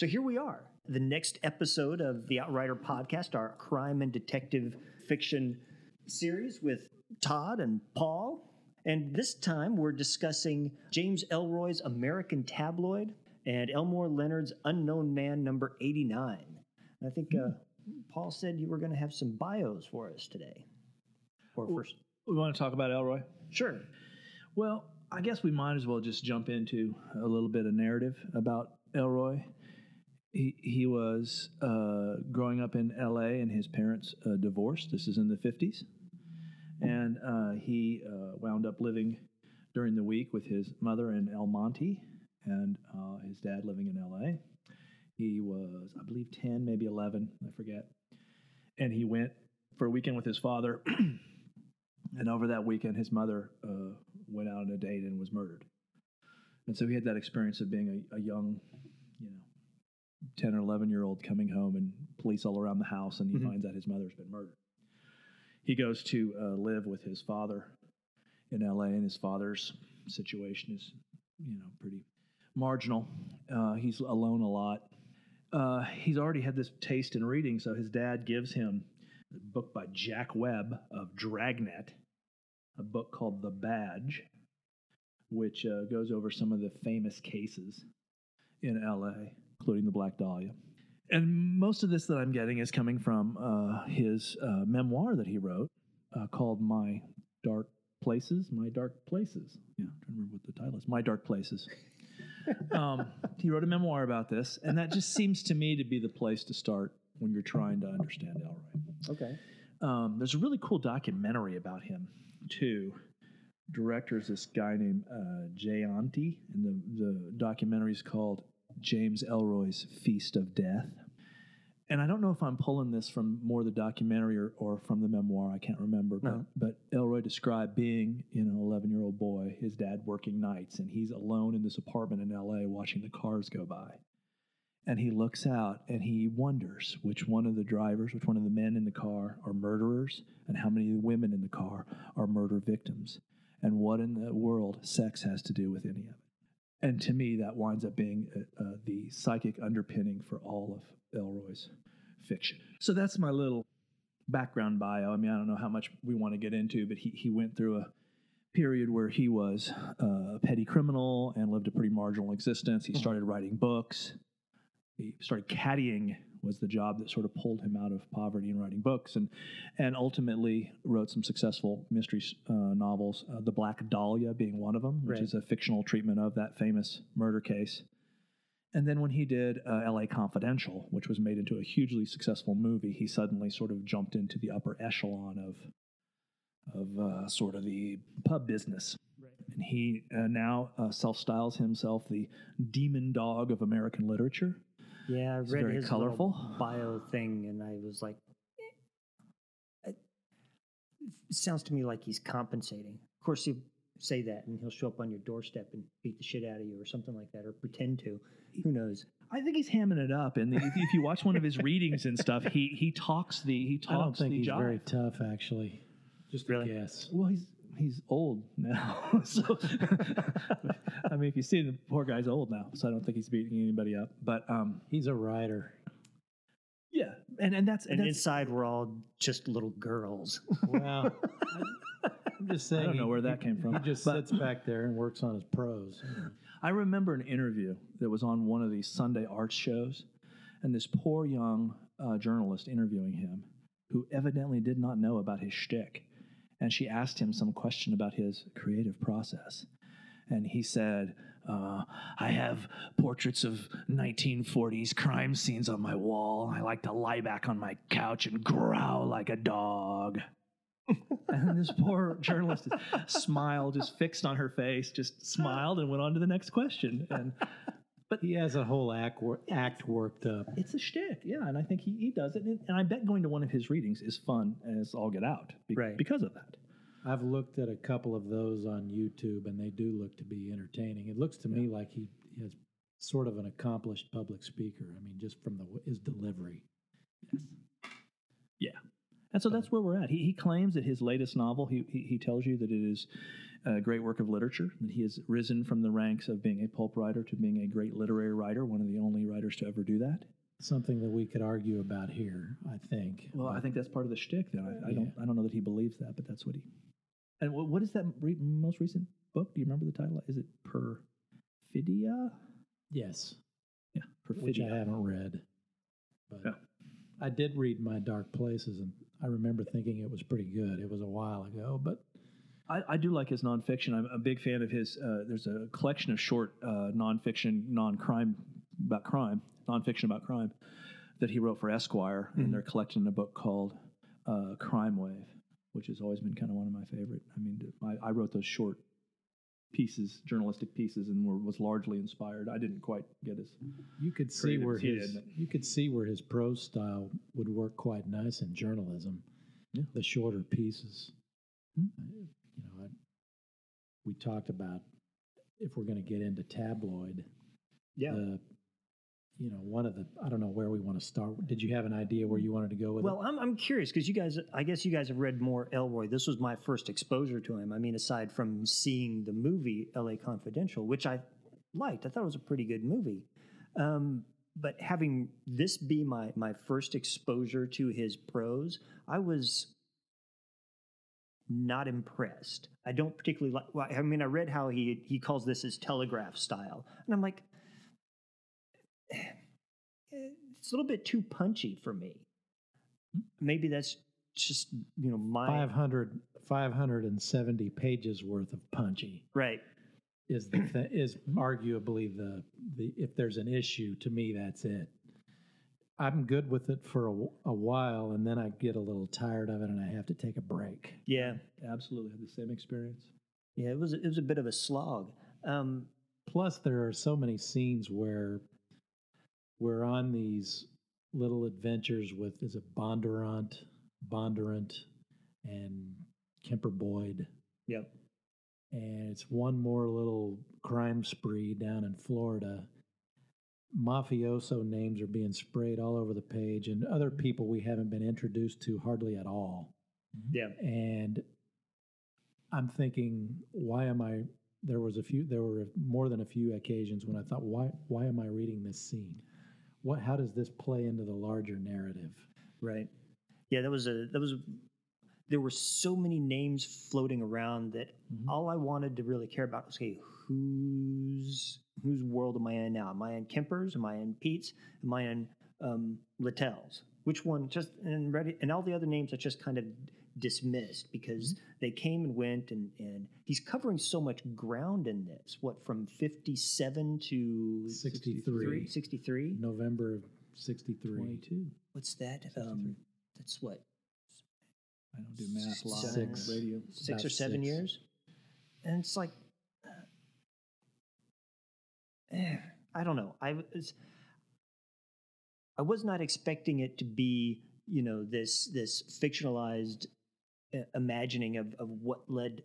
So here we are, the next episode of the Outrider podcast, our crime and detective fiction series with Todd and Paul. And this time we're discussing James Ellroy's American Tabloid and Elmore Leonard's Unknown Man number 89. I think uh, Paul said you were going to have some bios for us today. Or first. We want to talk about Ellroy. Sure. Well, I guess we might as well just jump into a little bit of narrative about Ellroy. He, he was uh, growing up in L.A. and his parents uh, divorced. This is in the 50s. And uh, he uh, wound up living during the week with his mother in El Monte and uh, his dad living in L.A. He was, I believe, 10, maybe 11, I forget. And he went for a weekend with his father. and over that weekend, his mother uh, went out on a date and was murdered. And so he had that experience of being a, a young, 10 or 11 year old coming home and police all around the house, and he Mhm. finds out his mother's been murdered. He goes to uh, live with his father in LA, and his father's situation is, you know, pretty marginal. Uh, he's alone a lot. Uh, he's already had this taste in reading, so his dad gives him a book by Jack Webb of Dragnet, a book called The Badge, which uh, goes over some of the famous cases in LA, including the Black Dahlia. And most of this that I'm getting is coming from uh, his uh, memoir that he wrote uh, called My Dark Places. My Dark Places. Yeah, I'm trying to remember what the title is. My Dark Places. um, he wrote a memoir about this, and that just seems to me to be the place to start when you're trying to understand Ellroy. Okay. Um, there's a really cool documentary about him too. Director is this guy named uh, Jayanti, and the the documentary is called James Ellroy's Feast of Death. And I don't know if I'm pulling this from more the documentary or, or from the memoir. I can't remember. No. But, but Ellroy described being, you know, 11 year old boy, his dad working nights, and he's alone in this apartment in L.A. watching the cars go by and he looks out and he wonders which one of the drivers, which one of the men in the car are murderers, and how many of the women in the car are murder victims, and what in the world sex has to do with any of it. And to me, that winds up being uh, uh, the psychic underpinning for all of Ellroy's fiction. So that's my little background bio. I mean, I don't know how much we want to get into, but he, he went through a period where he was uh, a petty criminal and lived a pretty marginal existence. He started writing books he started caddying was the job that sort of pulled him out of poverty and writing books and and ultimately wrote some successful mystery uh, novels uh, the black dahlia being one of them which Right. is a fictional treatment of that famous murder case. And then when he did uh, la confidential which was made into a hugely successful movie he suddenly sort of jumped into the upper echelon of of uh, sort of the pub business. And he uh, now uh, self-styles himself the demon dog of american literature Yeah, I It's read very his colorful. bio thing, and I was like, eh. it sounds to me like he's compensating. Of course, he'll say that, and he'll show up on your doorstep and beat the shit out of you, or something like that, or pretend to. Who knows? I think he's hamming it up, and if, if you watch one of his readings and stuff, he he talks the he talks I don't think he's jive. very tough, actually. Just Really? guess. well. He's he's old now, so I mean, if you see the poor guy's old now, so I don't think he's beating anybody up. But um, He's a writer. yeah, and and that's And that's inside, we're all just little girls. Wow. I'm just saying. I don't know where that came from, He just but- sits back there and works on his prose. I remember an interview that was on one of these Sunday arts shows, and this poor young uh, journalist interviewing him, who evidently did not know about his shtick, and she asked him some question about his creative process, and he said, uh, "I have portraits of 1940s crime scenes on my wall. I like to lie back on my couch and growl like a dog." and this poor journalist smiled, just fixed on her face, just smiled and went on to the next question. And But he has a whole act, wor- act worked up. it's a shtick, yeah. And I think he, he does it. And, and I bet going to one of his readings is fun as all get out be- Right. because of that. I've looked at a couple of those on YouTube, and they do look to be entertaining. It looks to me like he is sort of an accomplished public speaker. I mean, just from the his delivery. Yes. Yeah. And so that's where we're at. He, he claims that his latest novel, he, he, he tells you that it is a great work of literature. That he has risen from the ranks of being a pulp writer to being a great literary writer, one of the only writers to ever do that. Something that we could argue about here, I think. Well, I think that's part of the shtick. Then I, I don't. I don't know that he believes that, but that's what he. And what, what is that re- most recent book? Do you remember the title? Is it Perfidia? yes, Yeah, Perfidia. which I haven't read. But Yeah. I did read My Dark Places, and I remember thinking it was pretty good. It was a while ago, but I, I do like his nonfiction. I'm a big fan of his. Uh, there's a collection of short uh, nonfiction, non-crime about crime, nonfiction about crime that he wrote for Esquire, Mhm. and they're collected in a book called uh, Crime Wave, which has always been kind of one of my favorite. I mean, I, I wrote those short pieces, journalistic pieces, and were, was largely inspired. I didn't quite get as you could see where his did, you could see where his prose style would work quite nice in journalism. Yeah. The shorter pieces. Hmm. You know, I, we talked about if we're going to get into tabloid. Yeah. you know, one of the I don't know where we want to start. Did you have an idea where you wanted to go with it? Well, it? I'm, I'm curious because you guys, I guess you guys have read more Ellroy. This was my first exposure to him. I mean, aside from seeing the movie L.A. Confidential, which I liked, I thought it was a pretty good movie. Um, but having this be my my first exposure to his prose, I was not impressed. I don't particularly like. Well, I mean, I read how he he calls this his telegraph style, and I'm like, it's a little bit too punchy for me. Maybe that's just you know my 500, 570 pages worth of punchy right. is the th- is arguably the the if there's an issue to me that's it. I'm good with it for a, a while and then I get a little tired of it and I have to take a break. Yeah, absolutely had the same experience. yeah. It was it was a bit of a slog. Um, Plus there are so many scenes where we're on these little adventures with is it Bondurant, Bondurant and Kemper Boyd yep. and it's one more little crime spree down in Florida. Mafioso names are being sprayed all over the page, and other people we haven't been introduced to hardly at all. Yeah. And I'm thinking, why am I? There was a few. There were more than a few occasions when I thought, why? Why am I reading this scene? What? How does this play into the larger narrative? Right. Yeah, that was a that was a, there were so many names floating around that Mhm. all I wanted to really care about was okay, whose whose world am I in now? Am I in Kemper's? Am I in Pete's? Am I in um, Littell's? Which one? Just and ready and all the other names I just kind of dismissed because they came and went and and he's covering so much ground in this. What from fifty seven to 63. 63? November of '63. Twenty-two. What's that? Um, that's what I don't do math live Six. radio. six or seven six. years, and it's like, I don't know. I was, I was not expecting it to be, you know, this this fictionalized uh, imagining of of what led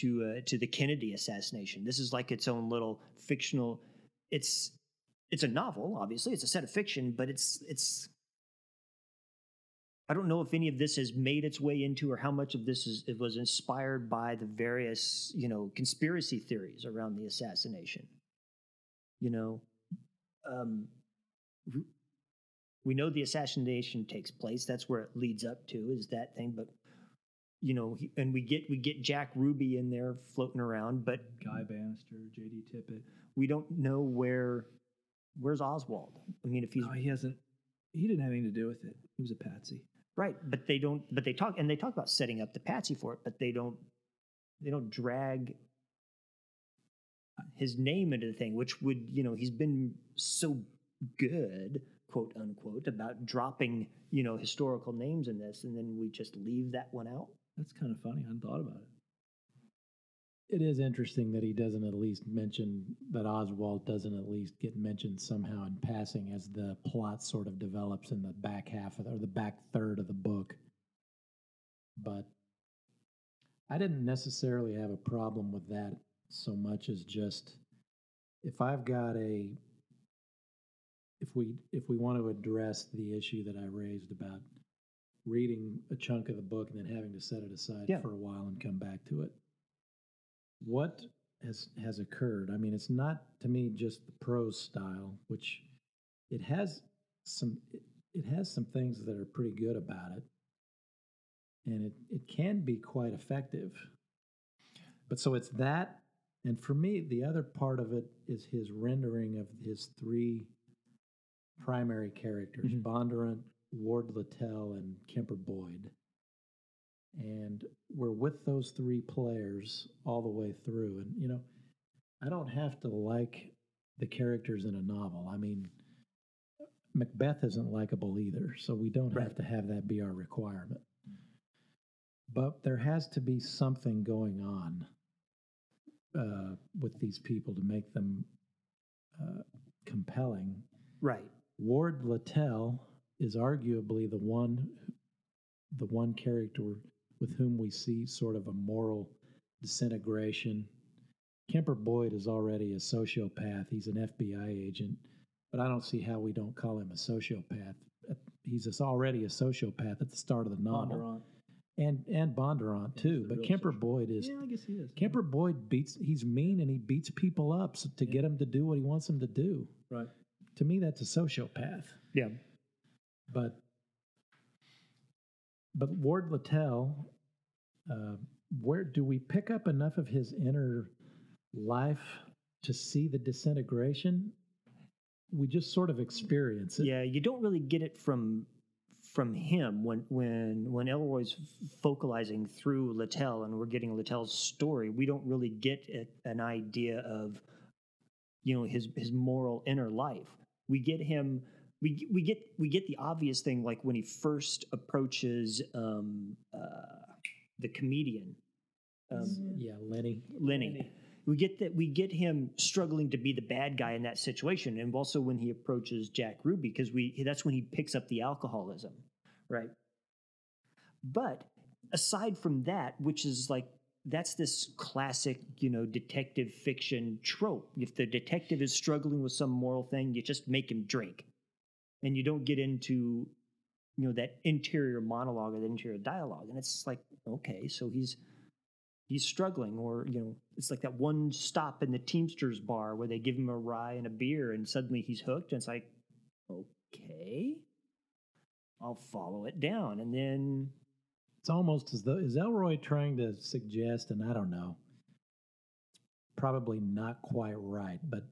to uh, to the Kennedy assassination. This is like its own little fictional. It's it's a novel, obviously. It's a set of fiction, but it's it's I don't know if any of this has made its way into, or how much of this is it was inspired by the various, you know, conspiracy theories around the assassination. You know, um, we know the assassination takes place. That's where it leads up to is that thing. But you know, he- and we get we get Jack Ruby in there floating around, but Guy Banister, J.D. Tippit. we don't know where where's Oswald. I mean, if he's No, he hasn't. He didn't have anything to do with it. He was a patsy. Right, but they don't. But they talk and they talk about setting up the patsy for it, but they don't. They don't drag his name into the thing, which would you know he's been so good, quote unquote, about dropping you know historical names in this, and then we just leave that one out. That's kind of funny. I hadn't thought about it. It is interesting that he doesn't at least mention that Oswald doesn't at least get mentioned somehow in passing as the plot sort of develops in the back half the, or the back third of the book. But I didn't necessarily have a problem with that so much as just if I've got a if we if we want to address the issue that I raised about reading a chunk of the book and then having to set it aside Yeah. for a while and come back to it what has has occurred. I mean, it's not to me just the prose style, which it has some it, it has some things that are pretty good about it, and it it can be quite effective. But so it's that, and for me, the other part of it is his rendering of his three primary characters: Mhm. Bondurant, Ward Littell, and Kemper Boyd. And we're with those three players all the way through. And you know i don't have to like the characters in a novel. I mean macbeth isn't likable either so we don't have to have that be our requirement. But there has to be something going on uh, with these people to make them uh, compelling Right. Ward Littell is arguably the one the one character with whom we see sort of a moral disintegration. Kemper Boyd is already a sociopath. He's an FBI agent, but I don't see how we don't call him a sociopath. He's already a sociopath at the start of the novel. And and Bondurant too. But Kemper sociopath. Boyd is Yeah, I guess he is. Kemper Boyd beats. He's mean and he beats people up so, to Yeah. get them to do what he wants them to do. Right. To me, that's a sociopath. Yeah. But but Ward Littell, uh, where do we pick up enough of his inner life to see the disintegration? We just sort of experience it. Yeah, you don't really get it from from him when when when Ellroy's focalizing through Littell and we're getting Littell's story. We don't really get a, an idea of you know his his moral inner life. We get him. We, we get we get the obvious thing like when he first approaches um, uh, the comedian um, Yeah, Lenny. Lenny. We get that we get him struggling to be the bad guy in that situation, and also when he approaches Jack Ruby, because we that's when he picks up the alcoholism, right? But aside from that, which is like that's this classic, you know, detective fiction trope. If the detective is struggling with some moral thing, you just make him drink, and you don't get into, you know, that interior monologue or the interior dialogue, and it's like, okay, so he's he's struggling or you know it's like that one stop in the teamsters bar where they give him a rye and a beer and suddenly he's hooked and it's like okay i'll follow it down and then It's almost as though is Ellroy trying to suggest, and I don't know, probably not quite right, but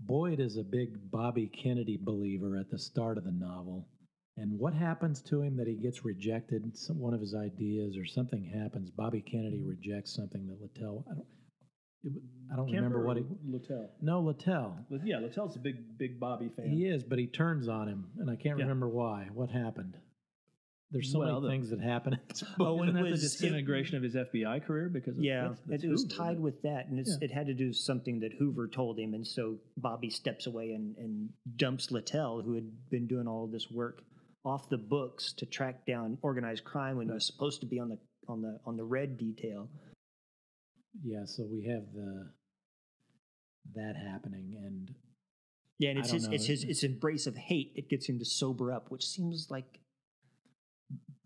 Boyd is a big Bobby Kennedy believer at the start of the novel. And what happens to him that he gets rejected? Some, one of his ideas or something happens. Bobby Kennedy mm-hmm. rejects something that Littell. I don't. It, I don't remember what he. Littell. No, Littell. But yeah, Littell's a big, big Bobby fan. He is, but he turns on him, and I can't Yeah. remember why. What happened? There's so Well, many the- things that happen. Oh, Isn't it that the was- disintegration of his FBI career? Because of- yeah that's- that's it, was Hoover, tied with that and it's, Yeah. it had to do with something that hoover told him and so bobby steps away and, and dumps littell who had been doing all of this work off the books to track down organized crime when he was supposed to be on the on the on the red detail yeah, so we have the that happening, and Yeah, and it's his know. it's his it's embrace of hate that gets him to sober up, which seems like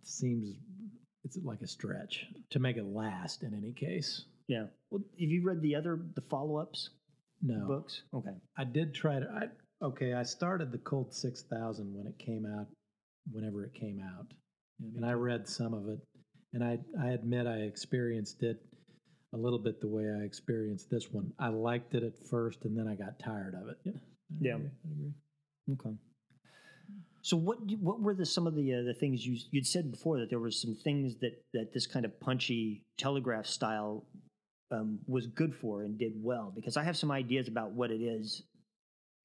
seems it's like a stretch to make it last. In any case, yeah. Well, have you read the other the follow ups no. books? Okay. I did try to. I, okay, I started the Cold Six Thousand when it came out, whenever it came out, Yeah, and I read some of it, and I I admit I experienced it a little bit the way I experienced this one. I liked it at first, and then I got tired of it. I Yeah. agree, I agree. Okay. So what what were the some of the uh, the things you you'd said before that there were some things that that this kind of punchy telegraph style um, was good for and did well because I have some ideas about what it is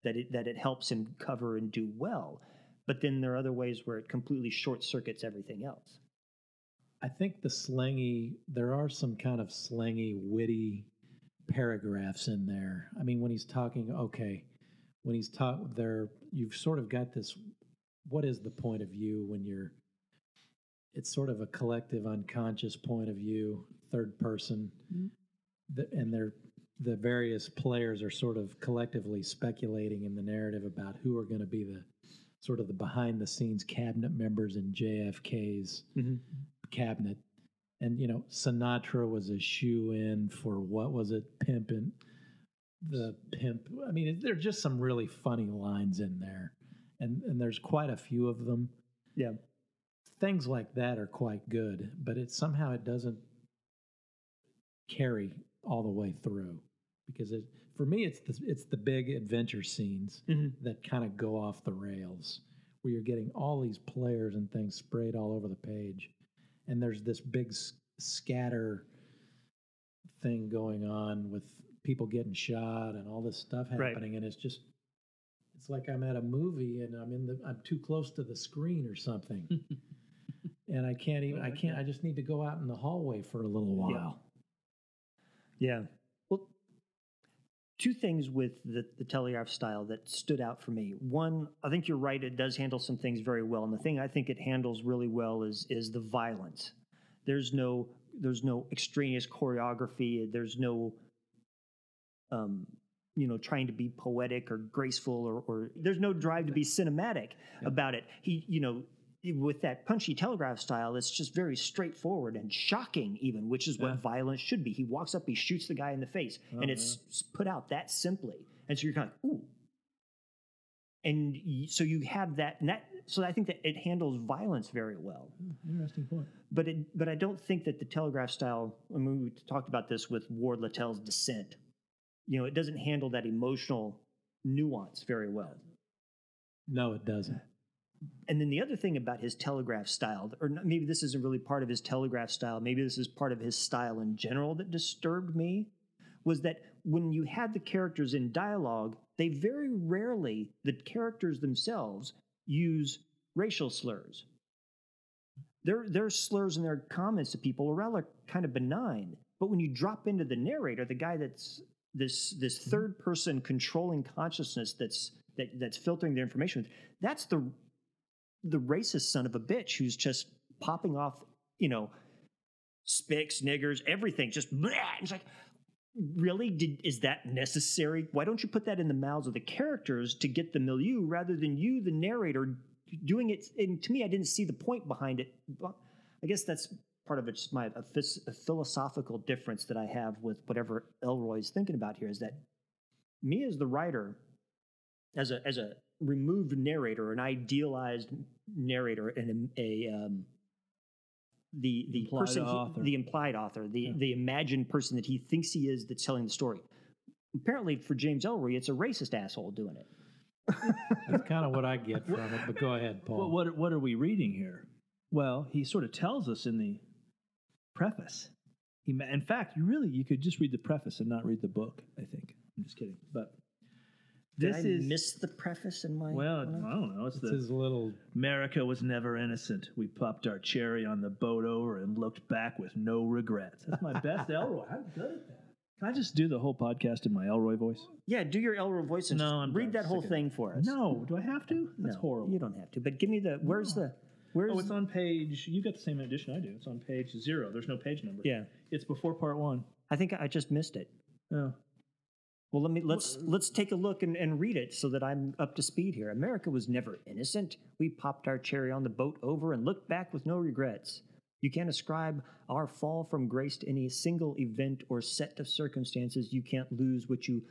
that it that it helps him cover and do well, but then there are other ways where it completely short circuits everything else. I think the slangy, there are some kind of slangy, witty paragraphs in there. I mean, when he's talking, okay, when he's taught there, you've sort of got this what is the point of view when you're, it's sort of a collective unconscious point of view, third person, Mhm. The- and they're, the various players are sort of collectively speculating in the narrative about who are going to be the sort of the behind the scenes cabinet members in JFK's Mm-hmm. cabinet and you know Sinatra was a shoe in for what was it, pimping the pimp. I mean, there are just some really funny lines in there, and and there's quite a few of them. Yeah. things like that are quite good, but it somehow it doesn't carry all the way through because it for me it's the it's the big adventure scenes Mhm. that kind of go off the rails where you're getting all these players and things sprayed all over the page and there's this big scatter thing going on with people getting shot and all this stuff Right. happening and it's just it's like I'm at a movie and I'm in the I'm too close to the screen or something and I can't even I can't I just need to go out in the hallway for a little while Yeah. Well, two things with the, the telegraph style that stood out for me. One, I think you're right; it does handle some things very well, and the thing I think it handles really well is is the violence. There's no there's no extraneous choreography. There's no um, you know, trying to be poetic or graceful, or, or there's no drive to be cinematic about it. He, you know, with that punchy telegraph style, it's just very straightforward and shocking, even, which is what Yeah. violence should be. He walks up, he shoots the guy in the face, Oh, and it's s- put out that simply. And so you're kind of like, ooh. And so you have that, and that, so I think that it handles violence very well hmm, Interesting point. but it, but I don't think that the telegraph style. I mean, we talked about this with Ward Littell's Descent. You know, it doesn't handle that emotional nuance very well. no it doesn't And then the other thing about his telegraph style, or maybe this isn't really part of his telegraph style, maybe this is part of his style in general that disturbed me, was that when you had the characters in dialogue, they very rarely, the characters themselves, use racial slurs. Their, their slurs and their comments to people are rather kind of benign. But when you drop into the narrator, the guy that's this this third person controlling consciousness that's that, that's filtering their information, that's the the racist son of a bitch who's just popping off, you know, spicks, niggers, everything, just blah. It's like, really? Did is that necessary? Why don't you put that in the mouths of the characters to get the milieu rather than you, the narrator, doing it? And to me, I didn't see the point behind it. I guess that's part of it's my a, a philosophical difference that I have with whatever Ellroy's thinking about here is that me as the writer, as a as a removed narrator, an idealized narrator, and a, a um, the the Implied person, he- author. the implied author, the Yeah. the imagined person that he thinks he is that's telling the story. Apparently, for James Ellroy, it's a racist asshole doing it. that's kind of what I get from it but go ahead Paul Well, what what are we reading here? Well, he sort of tells us in the preface. He, in fact, you really you could just read the preface and not read the book. I think. I'm just kidding, but Did this I is miss the preface in my? well. I don't know. It's, it's the his little America was never innocent. We popped our cherry on the boat over and looked back with no regrets. That's my best Ellroy. I'm good at that. Can I just do the whole podcast in my Ellroy voice? Yeah, do your Ellroy voice and No, just I'm read that whole Sick it. thing for us. No, do I have to? That's no, horrible. You don't have to. But give me the. Where's No. the? Where's Oh, it's on page. You got the same edition I do. It's on page zero. There's no page number. Yeah, It's before part one. I think I just missed it. Oh. Well, let me let's let's take a look and, and read it so that I'm up to speed here. America was never innocent. We popped our cherry on the boat over and looked back with no regrets. You can't ascribe our fall from grace to any single event or set of circumstances. You can't lose what you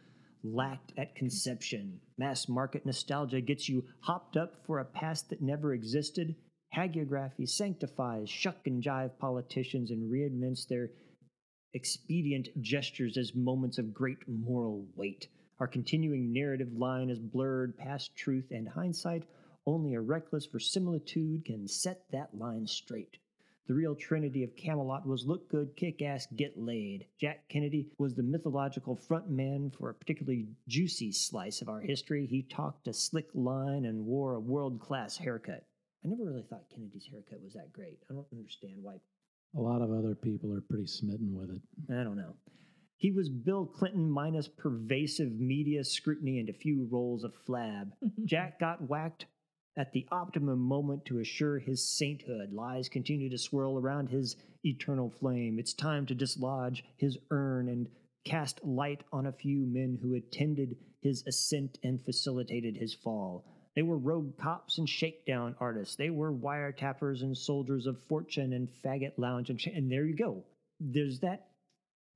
lacked at conception. Mass market nostalgia gets you hopped up for a past that never existed. Hagiography sanctifies shuck and jive politicians and reinvents their expedient gestures as moments of great moral weight. Our continuing narrative line is blurred past truth and hindsight. Only a reckless verisimilitude can set that line straight. The real trinity of Camelot was look good, kick ass, get laid. Jack Kennedy was the mythological front man for a particularly juicy slice of our history. He talked a slick line and wore a world class haircut. I never really thought Kennedy's haircut was that great. I don't understand why a lot of other people are pretty smitten with it I don't know. He was Bill Clinton minus pervasive media scrutiny and a few rolls of flab. Jack got whacked at the optimum moment to assure his sainthood. Lies continue to swirl around his eternal flame. It's time to dislodge his urn and cast light on a few men who attended his ascent and facilitated his fall. They were rogue cops and shakedown artists. They were wiretappers and soldiers of fortune and faggot lounge and cha- and there you go. There's that.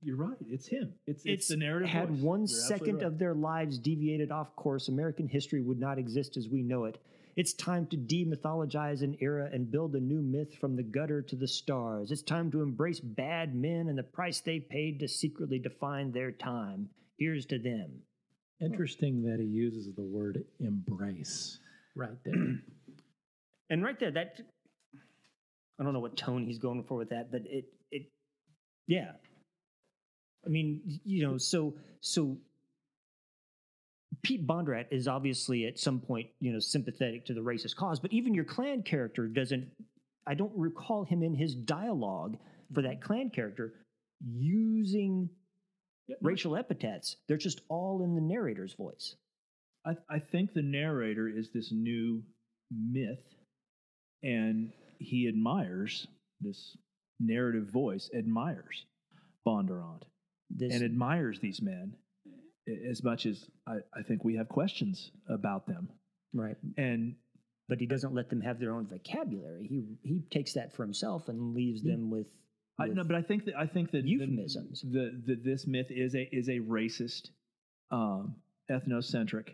You're right. It's him. It's it's, It's the narrative. Had voice. one You're second right. of their lives deviated off course, American history would not exist as we know it. It's time to demythologize an era and build a new myth from the gutter to the stars. It's time to embrace bad men and the price they paid to secretly define their time. Here's to them. Interesting that he uses the word embrace right there. And right there, that I don't know what tone he's going for with that, but it it yeah. I mean, you know, so so Pete Bondurant is obviously at some point, you know, sympathetic to the racist cause, but even your Klan character doesn't I don't recall him in his dialogue for that mm-hmm. Klan character using racial epithets. They're just all in the narrator's voice. I, I think the narrator is this new myth, and he admires this narrative voice, admires Bondurant, This and admires these men as much as I, I think we have questions about them. right. And but he doesn't let them have their own vocabulary. He he takes that for himself and leaves them with, I, with no, but I think that I think that euphemisms. The, the, this myth is a is a racist, um, ethnocentric,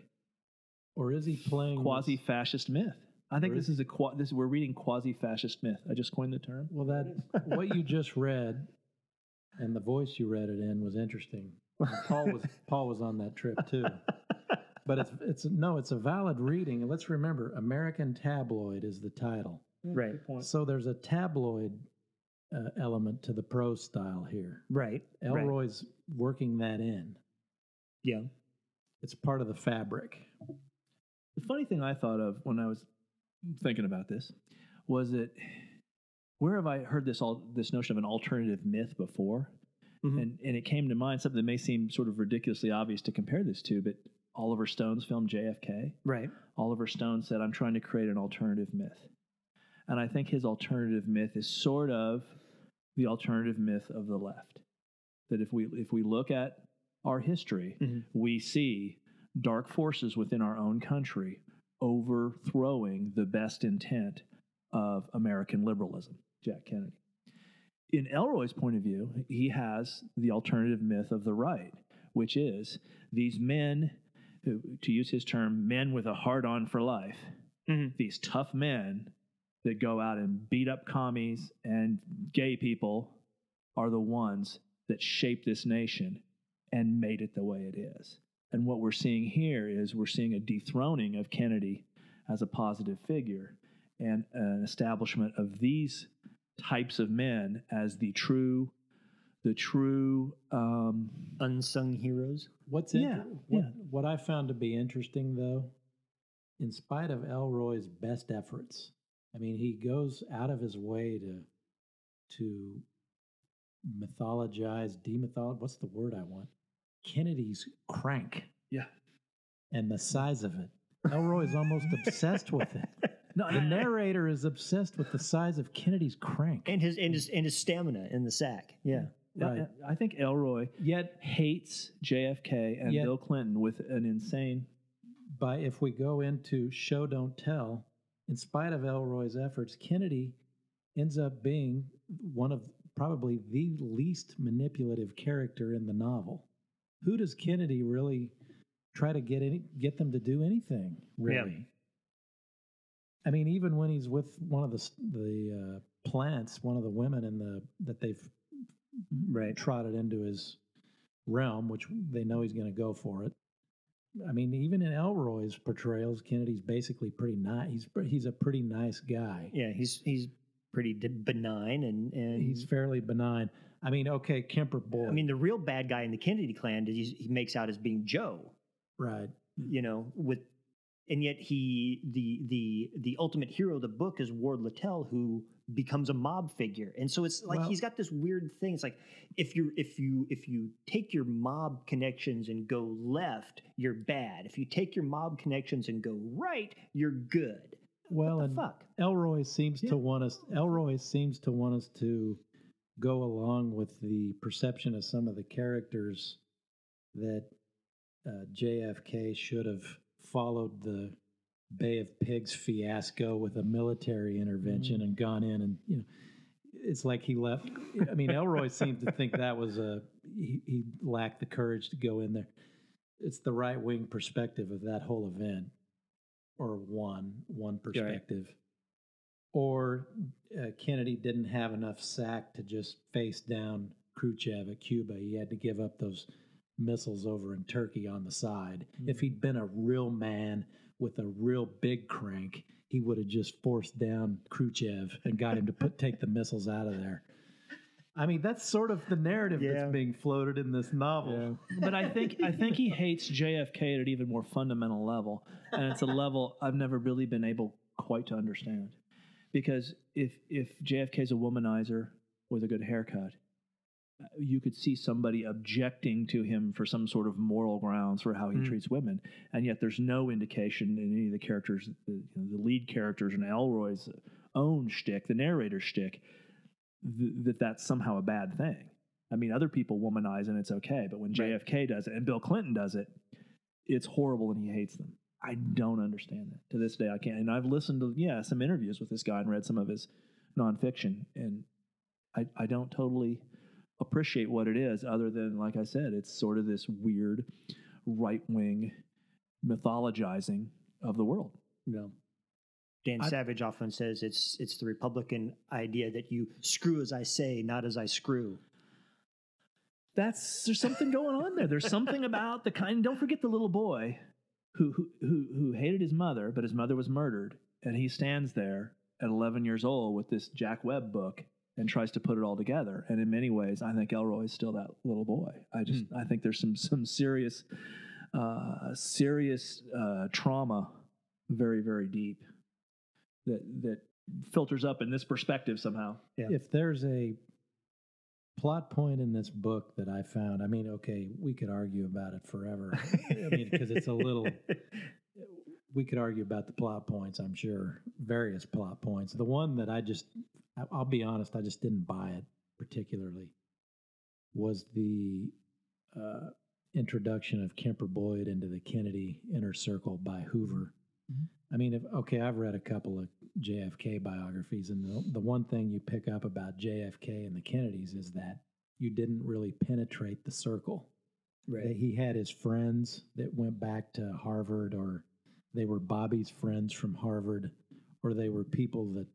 or is he playing quasi-fascist myth. I think Or this is a qua- this we're reading quasi-fascist myth. I just coined the term. Well, that what you just read and the voice you read it in was interesting. Paul was Paul was on that trip too. But it's it's no, it's a valid reading. And let's remember, American Tabloid is the title. Right. So there's a tabloid uh, element to the pro style here. right. right. Ellroy's working that in. Yeah. It's part of the fabric. The funny thing I thought of when I was thinking about this was that where have I heard this all this notion of an alternative myth before? Mhm. And and it came to mind something that may seem sort of ridiculously obvious to compare this to, but Oliver Stone's film JFK. Right. Oliver Stone said, I'm trying to create an alternative myth. And I think his alternative myth is sort of the alternative myth of the left. That if we if we look at our history, Mhm. we see dark forces within our own country overthrowing the best intent of American liberalism, Jack Kennedy. In Ellroy's point of view, he has the alternative myth of the right, which is these men, who, to use his term, men with a hard on for life, Mhm. these tough men that go out and beat up commies and gay people are the ones that shaped this nation and made it the way it is. And what we're seeing here is we're seeing a dethroning of Kennedy as a positive figure and an establishment of these types of men as the true, the true. Um, Unsung heroes. What's Yeah, inter- what, yeah. what I found to be interesting, though, in spite of Ellroy's best efforts, I mean, he goes out of his way to to mythologize, demythologize. What's the word I want? Kennedy's crank yeah. and the size of it. Ellroy's almost obsessed with it. No, The narrator is obsessed with the size of Kennedy's crank. And his and his and his stamina in the sack. Yeah. Right. I think Ellroy Yet, hates JFK and Yet- Bill Clinton with an insane. by if we go into show don't tell, in spite of Ellroy's efforts, Kennedy ends up being one of probably the least manipulative character in the novel. Who does Kennedy really try to get any get them to do anything? Really? I mean, even when he's with one of the the uh, plants, one of the women in the that they've Right. trotted into his realm, which they know he's going to go for it. I mean, even in Ellroy's portrayals, Kennedy's basically pretty nice. He's he's a pretty nice guy. Yeah. He's he's pretty d- benign and and He's fairly benign. I mean, okay, Kemper boy. I mean, the real bad guy in the Kennedy clan is he makes out as being Joe. right? you know, with and yet he the the the ultimate hero of the book is Ward Littell, who becomes a mob figure, and so it's like Well- he's got this weird thing. It's like if you if you if you take your mob connections and go left, you're bad. If you take your mob connections and go right, you're good. Well, and fuck? Ellroy seems Yeah. to want us. Ellroy seems to want us to go along with the perception of some of the characters that uh, JFK should have followed the Bay of Pigs fiasco with a military intervention Mm. and gone in and you know it's like he left I mean Ellroy seemed to think that was a he, he lacked the courage to go in there. It's the right wing perspective of that whole event or one one perspective. Or uh, Kennedy didn't have enough sack to just face down Khrushchev at Cuba. He had to give up those missiles over in Turkey on the side. If he'd been a real man with a real big crank, he would have just forced down Khrushchev and got him to put take the missiles out of there. I mean, that's sort of the narrative Yeah. that's being floated in this novel. but I think I think he hates JFK at an even more fundamental level, and it's a level I've never really been able quite to understand. Because if if JFK is a womanizer with a good haircut, you could see somebody objecting to him for some sort of moral grounds for how he Mm. treats women, and yet there's no indication in any of the characters, the, you know, the lead characters in Ellroy's own shtick, the narrator's shtick, th- that that's somehow a bad thing. I mean, other people womanize and it's okay, but when Right. JFK does it and Bill Clinton does it, it's horrible and he hates them. I don't understand that to this day. I can't. And I've listened to yeah some interviews with this guy and read some of his nonfiction, and I I don't totally appreciate what it is, other than like I said, it's sort of this weird right wing mythologizing of the world. No. Dan I- Savage often says it's it's the Republican idea that you screw as I say, not as I screw. that's there's something going on there. There's something about the kind. Don't forget the little boy who who who, who hated his mother, but his mother was murdered, and he stands there at 11 years old with this Jack Webb book and tries to put it all together. And in many ways, I think Ellroy is still that little boy. I just I think there's some some serious uh, serious uh, trauma, very very deep that that filters up in this perspective somehow. Yeah. If there's a plot point in this book that I found, I mean, okay, we could argue about it forever. I mean, because it's a little. We could argue about the plot points, I'm sure, various plot points. The one that I just, I- I'll be honest, I just didn't buy it particularly, was the uh, introduction of Kemper Boyd into the Kennedy inner circle by Hoover. I mean, if, okay, I've read a couple of JFK biographies, and the, the one thing you pick up about JFK and the Kennedys is that you didn't really penetrate the circle. That He had his friends that went back to Harvard, or they were Bobby's friends from Harvard, or they were people that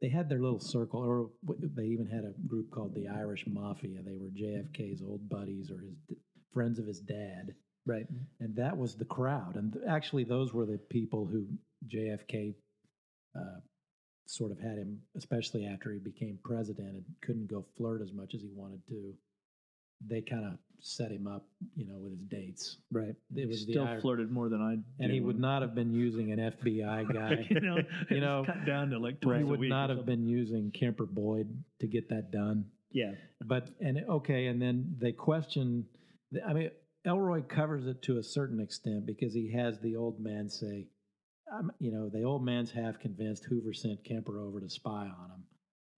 they had their little circle, or they even had a group called the Irish Mafia. They were JFK's old buddies or his friends of his dad Right. and that was the crowd. And actually, those were the people who JFK uh, sort of had him, especially after he became president and couldn't go flirt as much as he wanted to. They kind of set him up, you know, with his dates. Right. It He was still the flirted more than I. and he do. would not have been using an FBI guy. you know, You know, cut down to like he twice a would week not have been using Kemper Boyd to get that done. Yeah. But and okay, and then they question. I mean, Ellroy covers it to a certain extent because he has the old man say, um, you know, the old man's half convinced Hoover sent Kemper over to spy on him,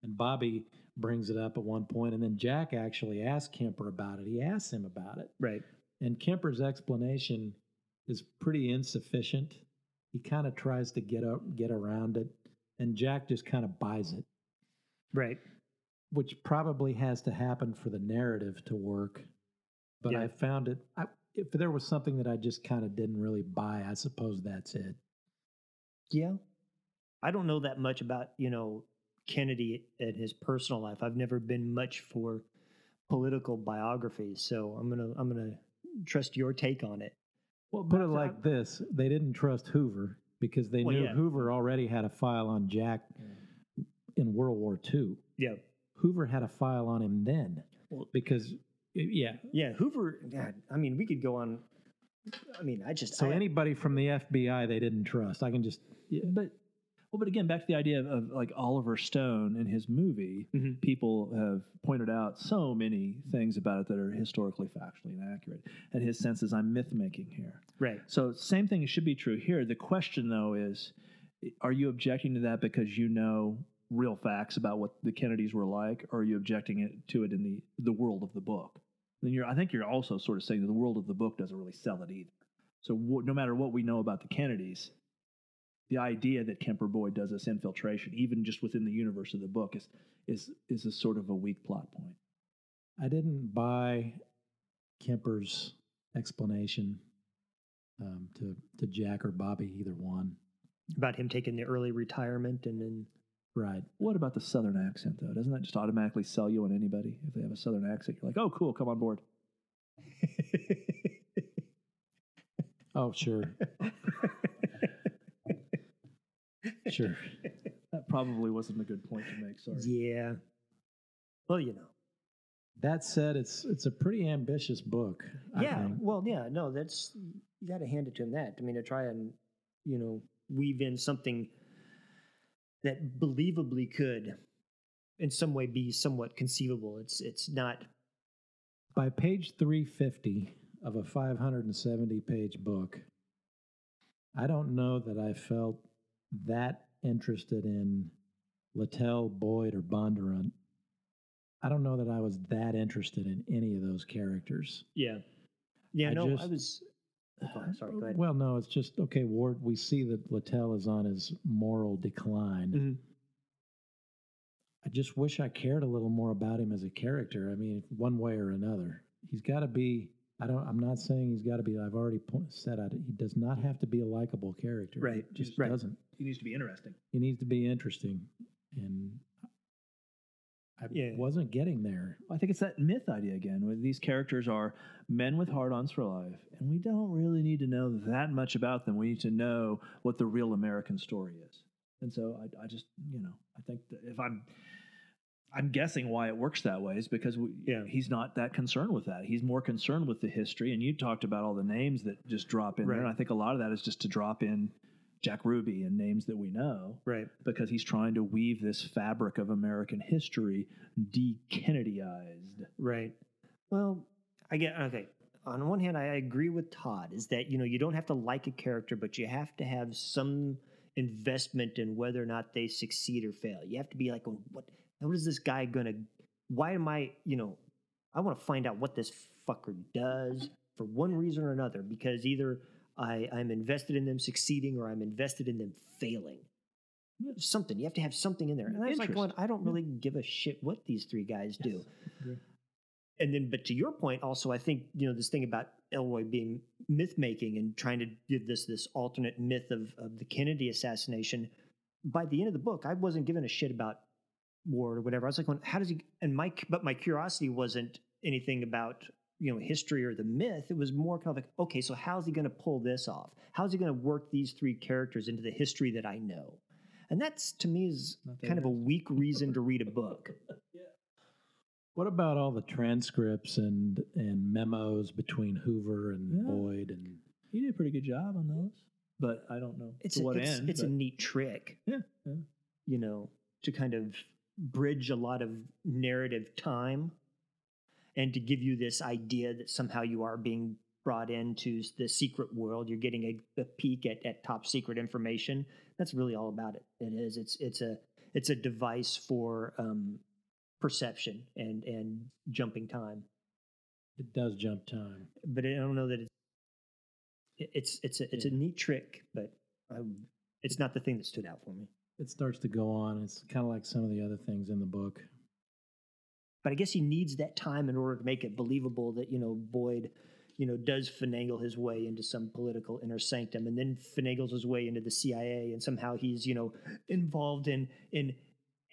and Bobby brings it up at one point, and then Jack actually asks Kemper about it. He asks him about it, Right. and Kemper's explanation is pretty insufficient. He kind of tries to get up, get around it, and Jack just kind of buys it Right. which probably has to happen for the narrative to work. But Yeah. I found it. I, if there was something that I just kind of didn't really buy, I suppose that's it. Yeah. I don't know that much about, you know, Kennedy and his personal life. I've never been much for political biographies, so I'm going to I'm going to trust your take on it. Well, Put it like this: they didn't trust Hoover because they Well, knew yeah. Hoover already had a file on Jack in World War II. Yeah. Hoover had a file on him then Well- because, yeah. Yeah, Hoover, God, I mean, we could go on I mean, I just So I, anybody from the FBI they didn't trust. I can just yeah. but well, but again, back to the idea of, of like Oliver Stone in his movie, Mhm. people have pointed out so many things about it that are historically factually inaccurate. And his sense is I'm myth making here. right. So same thing should be true here. The question though is, are you objecting to that because you know real facts about what the Kennedys were like, or are you objecting it to it in the the world of the book? Then you're, I think you're also sort of saying that the world of the book doesn't really sell it either. So w- no matter what we know about the Kennedys, the idea that Kemper Boyd does this infiltration, even just within the universe of the book, is is is a sort of a weak plot point. I didn't buy Kemper's explanation um, to to Jack or Bobby, either one. About him taking the early retirement and then Right. What about the southern accent though? Doesn't that just automatically sell you on anybody? If they have a southern accent, you're like, oh, cool, come on board. Oh, sure. sure. That probably wasn't a good point to make. Sorry. yeah. Well, you know. That said, it's it's a pretty ambitious book. I yeah. think. Well, yeah. No, that's you got to hand it to him. That I mean, to try and you know weave in something that believably could, in some way, be somewhat conceivable. It's it's not. By page 350 of a 570 page book, I don't know that I felt that interested in Littell, Boyd, or Bondurant. I don't know that I was that interested in any of those characters. Yeah. Yeah. I no, I was. oh, sorry. Go ahead. Well, no, it's just okay. Ward, we see that Littell is on his moral decline. Mhm. I just wish I cared a little more about him as a character. I mean, one way or another, he's got to be. I don't. I'm not saying he's got to be. I've already po- said it. He does not have to be a likable character. Right, just right. doesn't. He needs to be interesting. He needs to be interesting, and I Yeah. wasn't getting there. I think it's that myth idea again. Where these characters are men with hard-ons for life, and we don't really need to know that much about them. We need to know what the real American story is. And so I, I just, you know, I think that if I'm, I'm guessing why it works that way is because we, Yeah. he's not that concerned with that. He's more concerned with the history. And you talked about all the names that just drop in there, and I think a lot of that is just to drop in Jack Ruby and names that we know Right. because he's trying to weave this fabric of American history de-Kennedyized. Right. Well, I get okay. On one hand, I agree with Todd. Is that you know you don't have to like a character, but you have to have some investment in whether or not they succeed or fail. You have to be like, "Oh, what? What is this guy gonna? Why am I? You know, I want to find out what this fucker does for one reason or another. Because either I, I'm invested in them succeeding or I'm invested in them failing. Something you have to have something in there. And I was like, going, I don't really give a shit what these three guys do agree. and then but to your point also i think you know this thing about ellroy being myth making and trying to give this this alternate myth of, of the kennedy assassination by the end of the book i wasn't giving a shit about ward or whatever i was like going, how does he and Mike, but my curiosity wasn't anything about you know history or the myth it was more kind of like okay so how's he going to pull this off? How's he going to work these three characters into the history that i know? And that's to me is Not that kind of a weak reason to read a book. What about all the transcripts and and memos between Hoover and Yeah. Boyd and He did a pretty good job on those, but I don't know it's to a, what it's, end. it's a neat trick. Yeah, yeah. you know to kind of bridge a lot of narrative time and to give you this idea that somehow you are being brought into the secret world you're getting a, a peek at, at top secret information that's really all about it it is it's it's a it's a device for um, perception and and jumping time it does jump time. but I don't know that it's it's it's a it's a neat trick, but I, it's not the thing that stood out for me. It starts to go on. It's kind of like some of the other things in the book. But I guess he needs that time in order to make it believable that you know Boyd, you know, does finagle his way into some political inner sanctum, and then finagles his way into the CIA, and somehow he's you know involved in in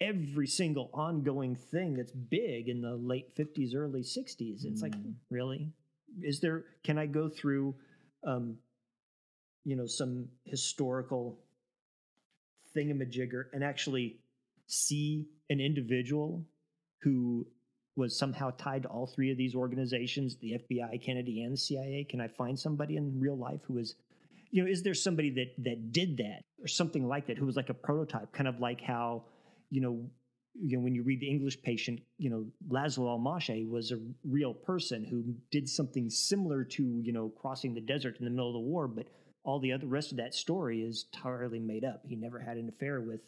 every single ongoing thing that's big in the late 50s early 60s it's like Mm. really is there can i go through um you know some historical thingamajigger and actually see an individual who was somehow tied to all three of these organizations the fbi kennedy and the cia can i find somebody in real life who was you know is there somebody that that did that or something like that who was like a prototype kind of like how you know you know when you read the english patient you know laszlo almasy was a real person who did something similar to you know crossing the desert in the middle of the war but all the other rest of that story is entirely made up. He never had an affair with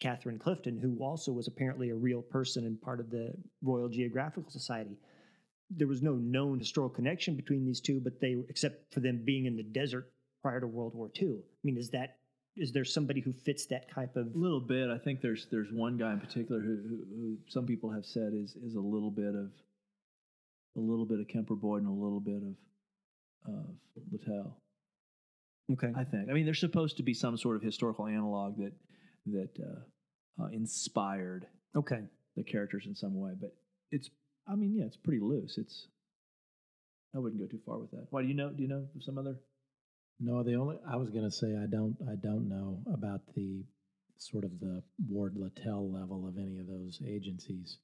katharine clifton who also was apparently a real person and part of the royal geographical society there was no known historical connection between these two but they except for them being in the desert prior to world war ii i mean is that Is there somebody who fits that type of? A little bit. I think there's there's one guy in particular who, who, who some people have said is is a little bit of a little bit of Kemper Boyd and a little bit of of Littell. Okay. I think. I mean, there's supposed to be some sort of historical analog that that uh, uh, inspired Okay. the characters in some way, but it's. I mean, yeah, it's pretty loose. It's. I wouldn't go too far with that. Why do you know? Do you know some other? No, the only I was going to say I don't I don't know about the sort of the Ward Littell level of any of those agencies.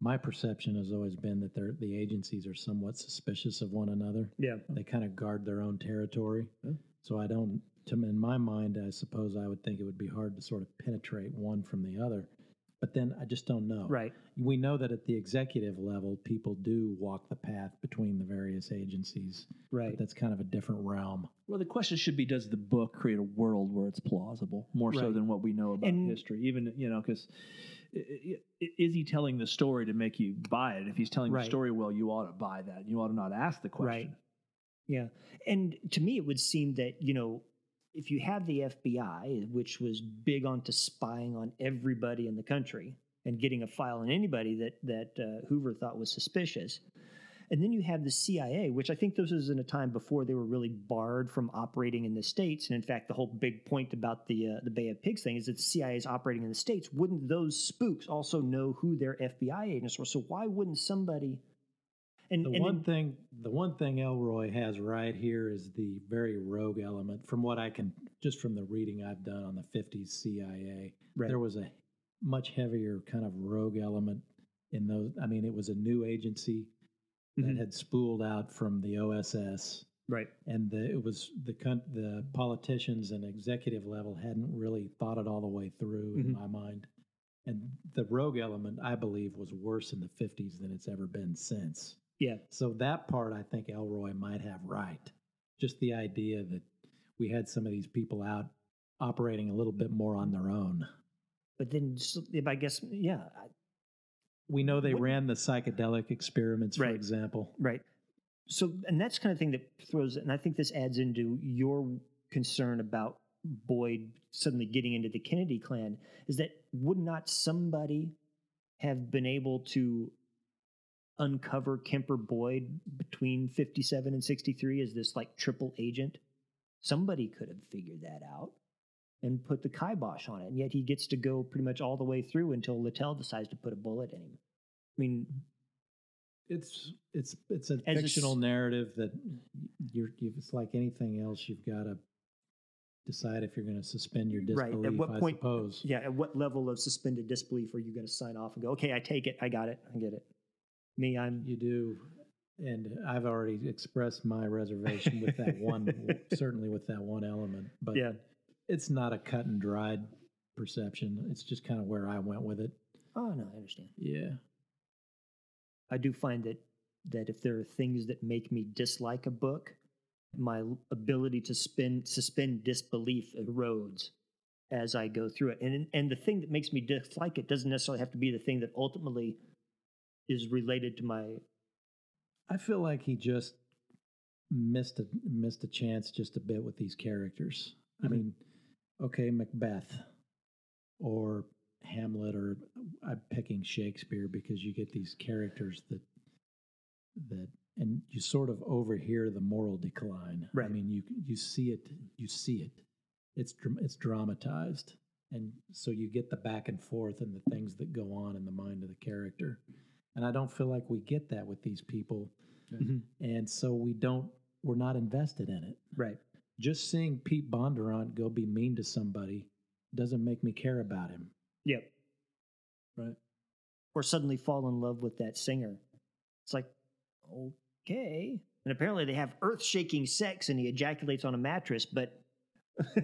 My perception has always been that they're, the agencies are somewhat suspicious of one another. Yeah. They kind of guard their own territory. Yeah. So I don't. To in my mind, I suppose I would think it would be hard to sort of penetrate one from the other. But then I just don't know. Right. We know that at the executive level, people do walk the path between the various agencies. Right. But that's kind of a different realm. Well, the question should be: Does the book create a world where it's plausible, more so than what we know about And- history? Even you know, because is he telling the story to make you buy it? If he's telling Right. the story well, you ought to buy that. You ought to not ask the question. Right. Yeah. And to me, it would seem that, you know, if you have the FBI, which was big onto spying on everybody in the country and getting a file on anybody that, that uh, Hoover thought was suspicious, and then you have the CIA, which I think this was in a time before they were really barred from operating in the states. And in fact, the whole big point about the uh, the Bay of Pigs thing is that the CIA is operating in the states. Wouldn't those spooks also know who their FBI agents were? So why wouldn't somebody? And, The and one then- thing, the one thing Ellroy has right here is the very rogue element. From what I can, just from the reading I've done on the '50s CIA, Right. there was a much heavier kind of rogue element in those. I mean, it was a new agency that had spooled out from the OSS, right. and the, it was the the politicians and executive level hadn't really thought it all the way through Mhm. in my mind. And the rogue element, I believe, was worse in the '50s than it's ever been since. Yeah. So that part I think Ellroy might have right. Just the idea that we had some of these people out operating a little bit more on their own. But then, if I guess, yeah, We know they What- ran the psychedelic experiments, for Right. example. right. So, and that's kind of thing that throws, and I think this adds into your concern about Boyd suddenly getting into the Kennedy clan, is that would not somebody have been able to uncover Kemper Boyd between 57 and 63 as this like triple agent? Somebody could have figured that out and put the kibosh on it. And yet he gets to go pretty much all the way through until Littell decides to put a bullet in him. I mean, It's it's it's a As a fictional narrative that you're you it's like anything else. You've got to decide if you're going to suspend your disbelief Right, at what I point- suppose. Yeah, at what level of suspended disbelief are you going to sign off and go, okay, I take it, I got it, I get it? Me, I'm You do, and I've already expressed my reservation with that one. certainly with that one element, but yeah. it's not a cut and dried perception. It's just kind of where I went with it. Oh no, I understand. Yeah. I do find that that if there are things that make me dislike a book, my ability to spin, suspend disbelief erodes as I go through it. And and the thing that makes me dislike it doesn't necessarily have to be the thing that ultimately is related to my I feel like he just missed a missed a chance just a bit with these characters. I Mhm. mean, okay, Macbeth or Hamlet, or I'm picking Shakespeare because you get these characters that that and you sort of overhear the moral decline. Right. I mean, you you see it, you see it. It's it's dramatized, and so you get the back and forth and the things that go on in the mind of the character. And I don't feel like we get that with these people, mm-hmm. and so we don't. We're not invested in it. right. Just seeing Pete Bondurant go be mean to somebody doesn't make me care about him. Yep. Right. Or suddenly fall in love with that singer. It's like, okay. And apparently they have earth shaking sex and he ejaculates on a mattress, but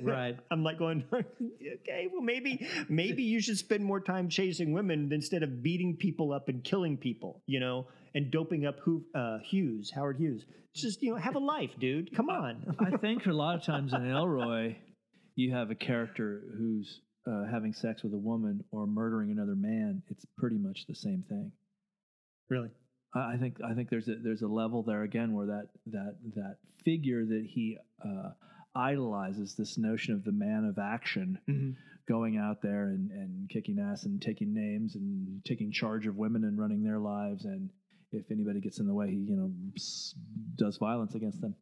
Right. I'm like going, okay, well maybe maybe you should spend more time chasing women instead of beating people up and killing people, you know, and doping up who uh, Hughes, Howard Hughes. Just you know, have a life, dude. Come on. I think a lot of times in Ellroy, you have a character who's uh, having sex with a woman or murdering another man. It's pretty much the same thing. really? I I think I think there's a there's a level there again where that that that figure that he uh, idolizes this notion of the man of action Mm-hmm. going out there and, and kicking ass and taking names and taking charge of women and running their lives. And if anybody gets in the way, he, you know, does violence against them.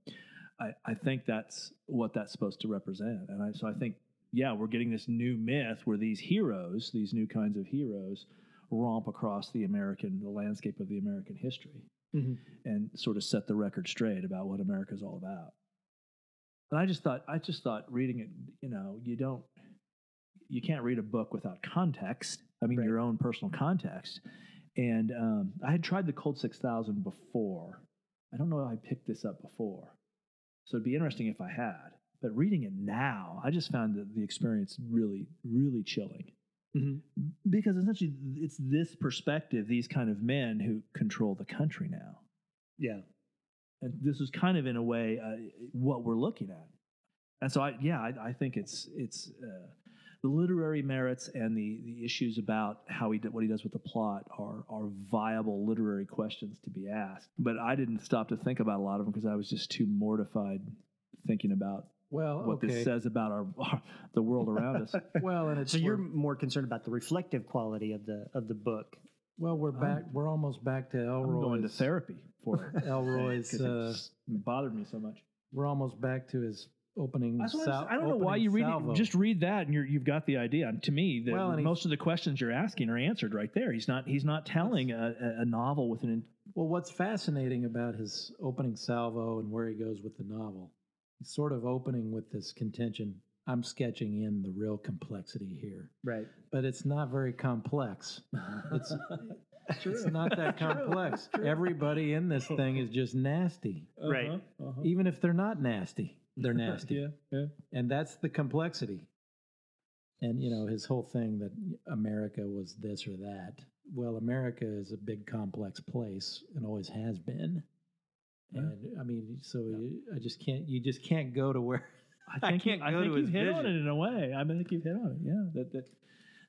I, I think that's what that's supposed to represent. And I, so I think, yeah, we're getting this new myth where these heroes, these new kinds of heroes, romp across the American, the landscape of the American history Mhm. and sort of set the record straight about what America's all about. And I just thought, I just thought reading it, you know, you don't, you can't read a book without context. I mean, Right. your own personal context. And um, I had tried the Cold 6000 before. I don't know if I picked this up before. So it'd be interesting if I had. But reading it now, I just found the, the experience really, really chilling. Mhm. Because essentially, it's this perspective, these kind of men who control the country now. Yeah. And this is kind of, in a way, uh, what we're looking at. And so, I, yeah, I, I think it's it's uh, the literary merits and the the issues about how he did what he does with the plot are are viable literary questions to be asked. But I didn't stop to think about a lot of them because I was just too mortified thinking about Well, what okay. this says about our, our the world around us. Well, and it's So you're we're- more concerned about the reflective quality of the of the book. Well, we're back. We're almost back to I'm going to therapy for it. Ellroy's. Uh, it's bothered me so much. we're almost back to his opening. I'm sal- I don't know why you read salvo. it. Just read that, and you're, you've got the idea. And to me, the, Well, most of the questions you're asking are answered right there. He's not he's not telling a, a- a novel with an. Well, what's fascinating about his opening salvo and where he goes with the novel, he's sort of opening with this contention. I'm sketching in the real complexity here, Right. but it's not very complex. It's it's not that complex. Everybody in this thing is just nasty, Right. Uh-huh. even if they're not nasty. They're nasty, yeah, yeah. and that's the complexity. And you know his whole thing that America was this or that. Well, America is a big, complex place and always has been. And I mean, so you, I just can't. You just can't go to where. I I think can't you, I think you've hit on it in a way. I think you've hit on it. Yeah, that that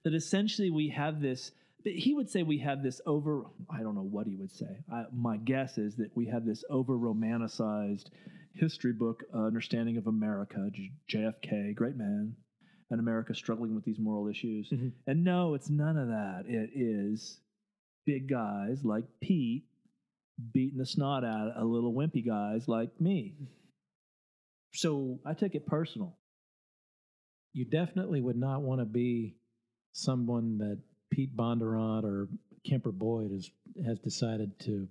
that essentially we have this. He would say we have this over. I don't know what he would say. I, my guess is that we have this over romanticized history book uh, understanding of America. J- JFK, great man, and America struggling with these moral issues. Mhm. And no, it's none of that. It is big guys like Pete beating the snot out of little wimpy guys like me. So I took it personal. You definitely would not want to be someone that Pete Bondurant or Kemper Boyd has has decided to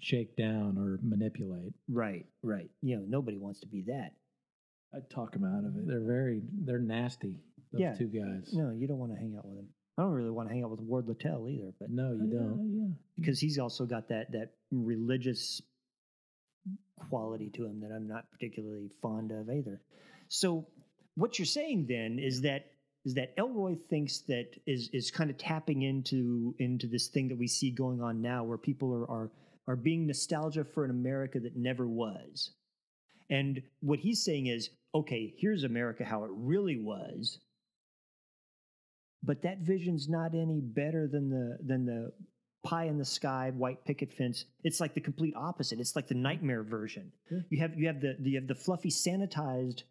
shake down or manipulate. right, right. You know, nobody wants to be that. I'd talk him out of it. They're very they're nasty. Those Yeah. two guys. No, you don't want to hang out with him. I don't really want to hang out with Ward Littell either, but No, you Yeah, don't. Yeah. because he's also got that that religious quality to him that I'm not particularly fond of either. So what you're saying then is that is that Ellroy thinks that is is kind of tapping into into this thing that we see going on now where people are are are being nostalgia for an America that never was. And what he's saying is, okay, here's America how it really was. But that vision's not any better than the than the pie in the sky white picket fence. It's like the complete opposite. It's like the nightmare version. Yeah. You have you have the, the you have the fluffy sanitized.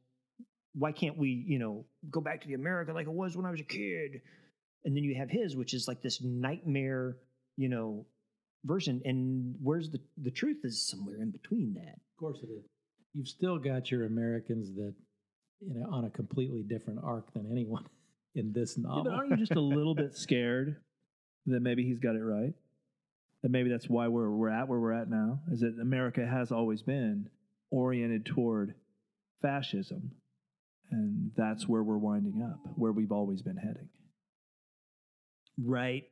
Why can't we you know go back to the America like it was when I was a kid? And then you have his, which is like this nightmare you know version. And where's the the truth is somewhere in between that. Of course it is. You've still got your Americans that you know on a completely different arc than anyone in this Yeah, novel. but aren't you just a little bit scared that maybe he's got it right? That maybe that's why we're we're at where we're at now. Is that America has always been oriented toward fascism, and that's where we're winding up, where we've always been heading. Right.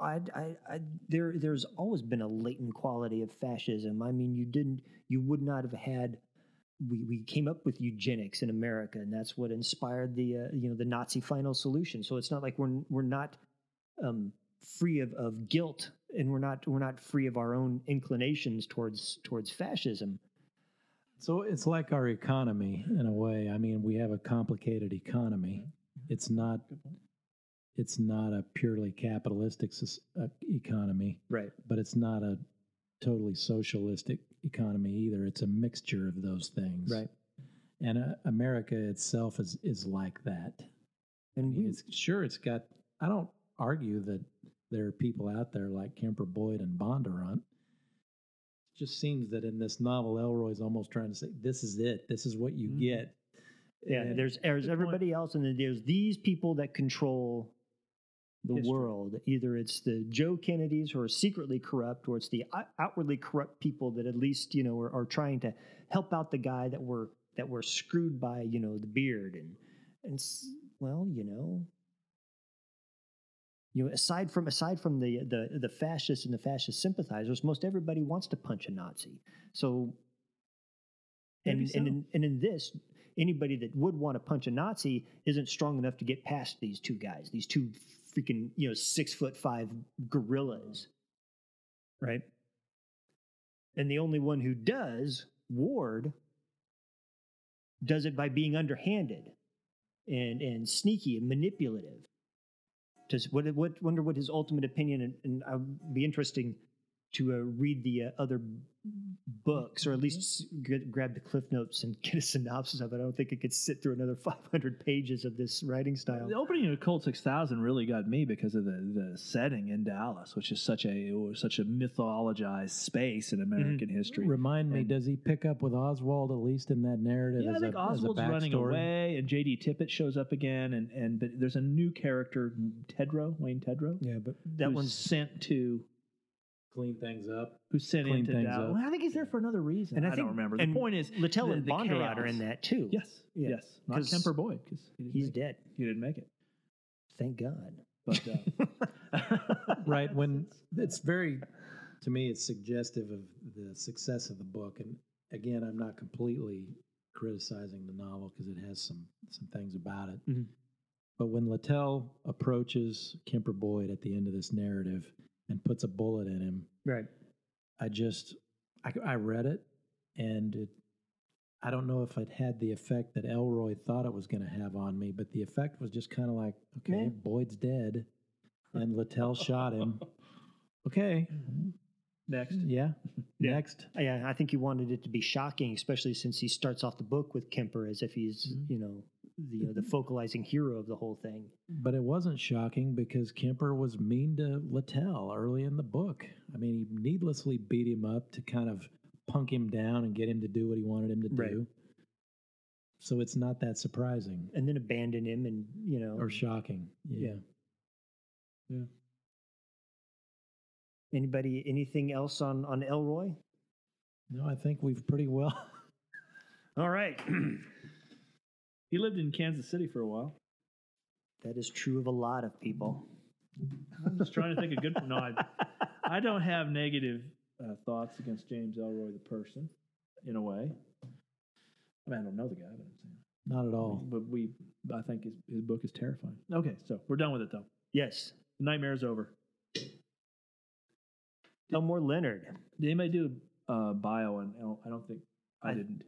I, I, I, there, there's always been a latent quality of fascism. I mean, you didn't, you would not have had. We, we came up with eugenics in America, and that's what inspired the, uh, you know, the Nazi final solution. So it's not like we're we're not um, free of, of guilt, and we're not we're not free of our own inclinations towards towards fascism. So it's like our economy in a way. I mean, we have a complicated economy. It's not it's not a purely capitalistic uh, economy, Right. but it's not a totally socialistic economy either. It's a mixture of those things. Right. and uh, America itself is is like that. I And mean, we, it's sure it's got. I don't argue that there are people out there like Kemper Boyd and Bondurant. It just seems that in this novel, Ellroy's almost trying to say, "This is it. This is what you Mhm. get." yeah, And there's there's point. everybody else, and then there's these people that control the History. world. Either it's the Joe Kennedys who are secretly corrupt, or it's the outwardly corrupt people that at least you know are, are trying to help out the guy that were that were screwed by you know the beard and and s- well you know. You know, aside from aside from the, the the fascists and the fascist sympathizers, most everybody wants to punch a Nazi. So, and Maybe and, so. in, and in this, anybody that would want to punch a Nazi isn't strong enough to get past these two guys, these two freaking you know six foot five gorillas, right? And the only one who does, Ward, does it by being underhanded and and sneaky and manipulative. Does what what wonder what his ultimate opinion and, and I'd be interesting to uh, read the uh, other books or at least get, grab the cliff notes and get a synopsis of it. I don't think it could sit through another 500 pages of this writing style. The opening of Cold 6000 really got me because of the, the setting in Dallas, which is such a such a mythologized space in American history. Remind me, does he pick up with Oswald at least in that narrative? Yeah, I think a, as a Oswald's running away, and J.D. Tippit shows up again, and and but there's a new character, Tedrow, Wayne Tedrow, Yeah, but that who's one's sent to Clean things up. who's sent Clean into things Dallas. up. Well, I think he's there for another reason. And I I, think- don't remember. The and point is, Littell the- and the Bondurant are in that too. Yes, Yeah. yes, not 'Cause Kemper Boyd because he's dead. He didn't make it. Thank God. But uh, right when it's very to me it's suggestive of the success of the book and again i'm not completely criticizing the novel because it has some some things about it Mhm. but when littell approaches kemper boyd at the end of this narrative and puts a bullet in him right. i just i, I read it and it i don't know if it had the effect that ellroy thought it was going to have on me but the effect was just kind of like okay Yeah. boyd's dead and littell shot him okay next, yeah. Yeah. Next. Yeah, I think he wanted it to be shocking, especially since he starts off the book with Kemper as if he's, Mhm. you know, the uh, the focalizing hero of the whole thing. But it wasn't shocking because Kemper was mean to Littell early in the book. I mean, he needlessly beat him up to kind of punk him down and get him to do what he wanted him to Right. do. So it's not that surprising and then abandon him and you know or shocking. Yeah. Yeah. anybody anything else on on ellroy No, I think we've pretty well. all right he lived in Kansas City for a while. that is true of a lot of people I'm just trying to think of good. No, I, I don't have negative uh, thoughts against James Ellroy the person, in a way. I mean, I don't know the guy, but I'm saying. Not at all. But we, I think his, his book is terrifying. Okay, so we're done with it though. yes The is over. elmore leonard Did anybody do a uh, bio on? El- I don't think I, I- didn't.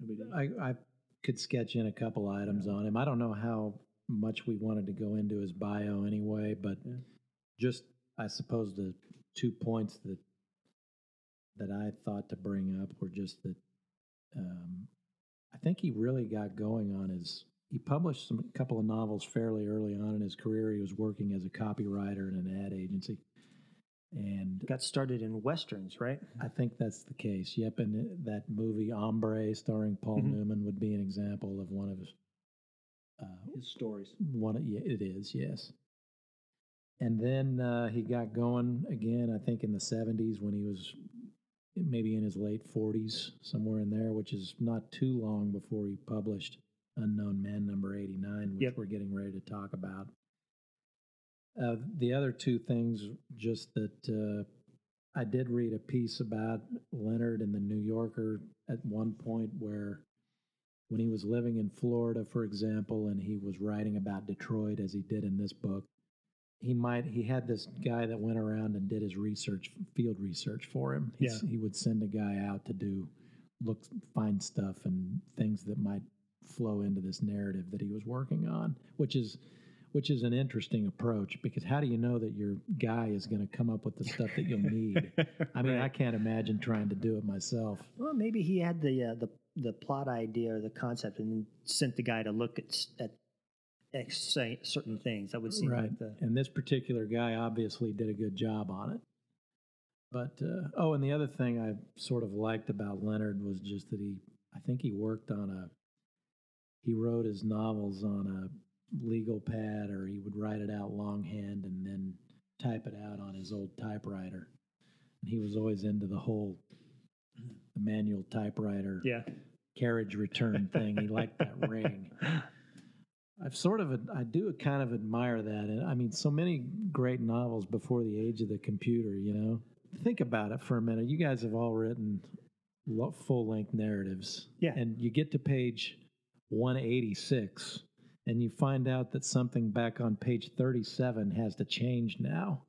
Nobody did. I, I could sketch in a couple items on him. I don't know how much we wanted to go into his bio anyway, but Yeah. just I suppose the two points that that I thought to bring up were just that um, I think he really got going on his. He published some, a couple of novels fairly early on in his career. He was working as a copywriter in an ad agency, and got started in westerns right I think that's the case. Yep, and that movie Hombre, starring Paul Mhm. Newman, would be an example of one of his. Uh, His stories. one, of- yeah, it is, yes. And then uh, he got going again. I think in the '70s when he was maybe in his late 40s, somewhere in there, which is not too long before he published Unknown Man Number 89, which Yep. we're getting ready to talk about. Uh, the other two things, just that uh, I did read a piece about Leonard in the New Yorker at one point where, when he was living in Florida, for example, and he was writing about Detroit as he did in this book, he might he had this guy that went around and did his research, field research for him. He's- He would send a guy out to do look, find stuff and things that might flow into this narrative that he was working on, which is which is an interesting approach because how do you know that your guy is going to come up with the stuff that you'll need? I mean, I can't imagine trying to do it myself. well maybe he had the uh, the the plot idea or the concept and sent the guy to look at s- at X certain things. That would seem right. like the And this particular guy obviously did a good job on it. But uh, oh, and the other thing I sort of liked about Leonard was just that he, I think he worked on a, he wrote his novels on a legal pad, or he would write it out longhand and then type it out on his old typewriter. And he was always into the whole manual typewriter yeah. carriage return thing. He liked that ring. I've sort of, I do kind of admire that. And I mean, so many great novels before the age of the computer, you know? Think about it for a minute. You guys have all written full length narratives. Yeah. And you get to page 186 and you find out that something back on page 37 has to change now.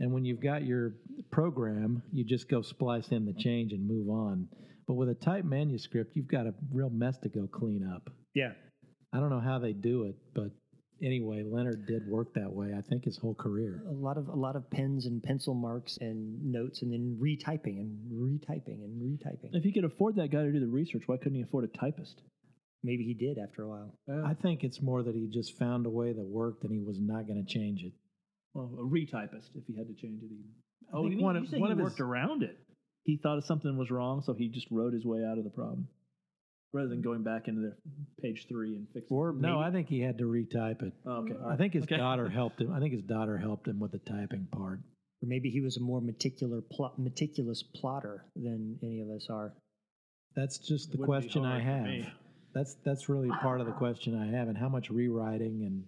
And when you've got your program, you just go splice in the change and move on. But with a typed manuscript, you've got a real mess to go clean up. Yeah. I don't know how they do it, but anyway, Leonard did work that way. I think his whole career. A lot of a lot of pens and pencil marks and notes and then retyping and retyping and retyping. If he could afford that guy to do the research, why couldn't he afford a typist? Maybe he did after a while. I think it's more that he just found a way that worked and he was not going to change it. Well, a retypist if he had to change it. Even. Oh, think you, mean, one you of- say one he of his- worked around it. He thought something was wrong, so he just wrote his way out of the problem, rather than going back into the page three and fixing. Or No, I think he had to retype it. Oh, okay, all I think his Okay. daughter helped him. I think his daughter helped him with the typing part. or maybe he was a more meticulous plot, meticulous plotter than any of us are. That's just the question I hard for have. Me. That's that's really part of the question I have. And how much rewriting and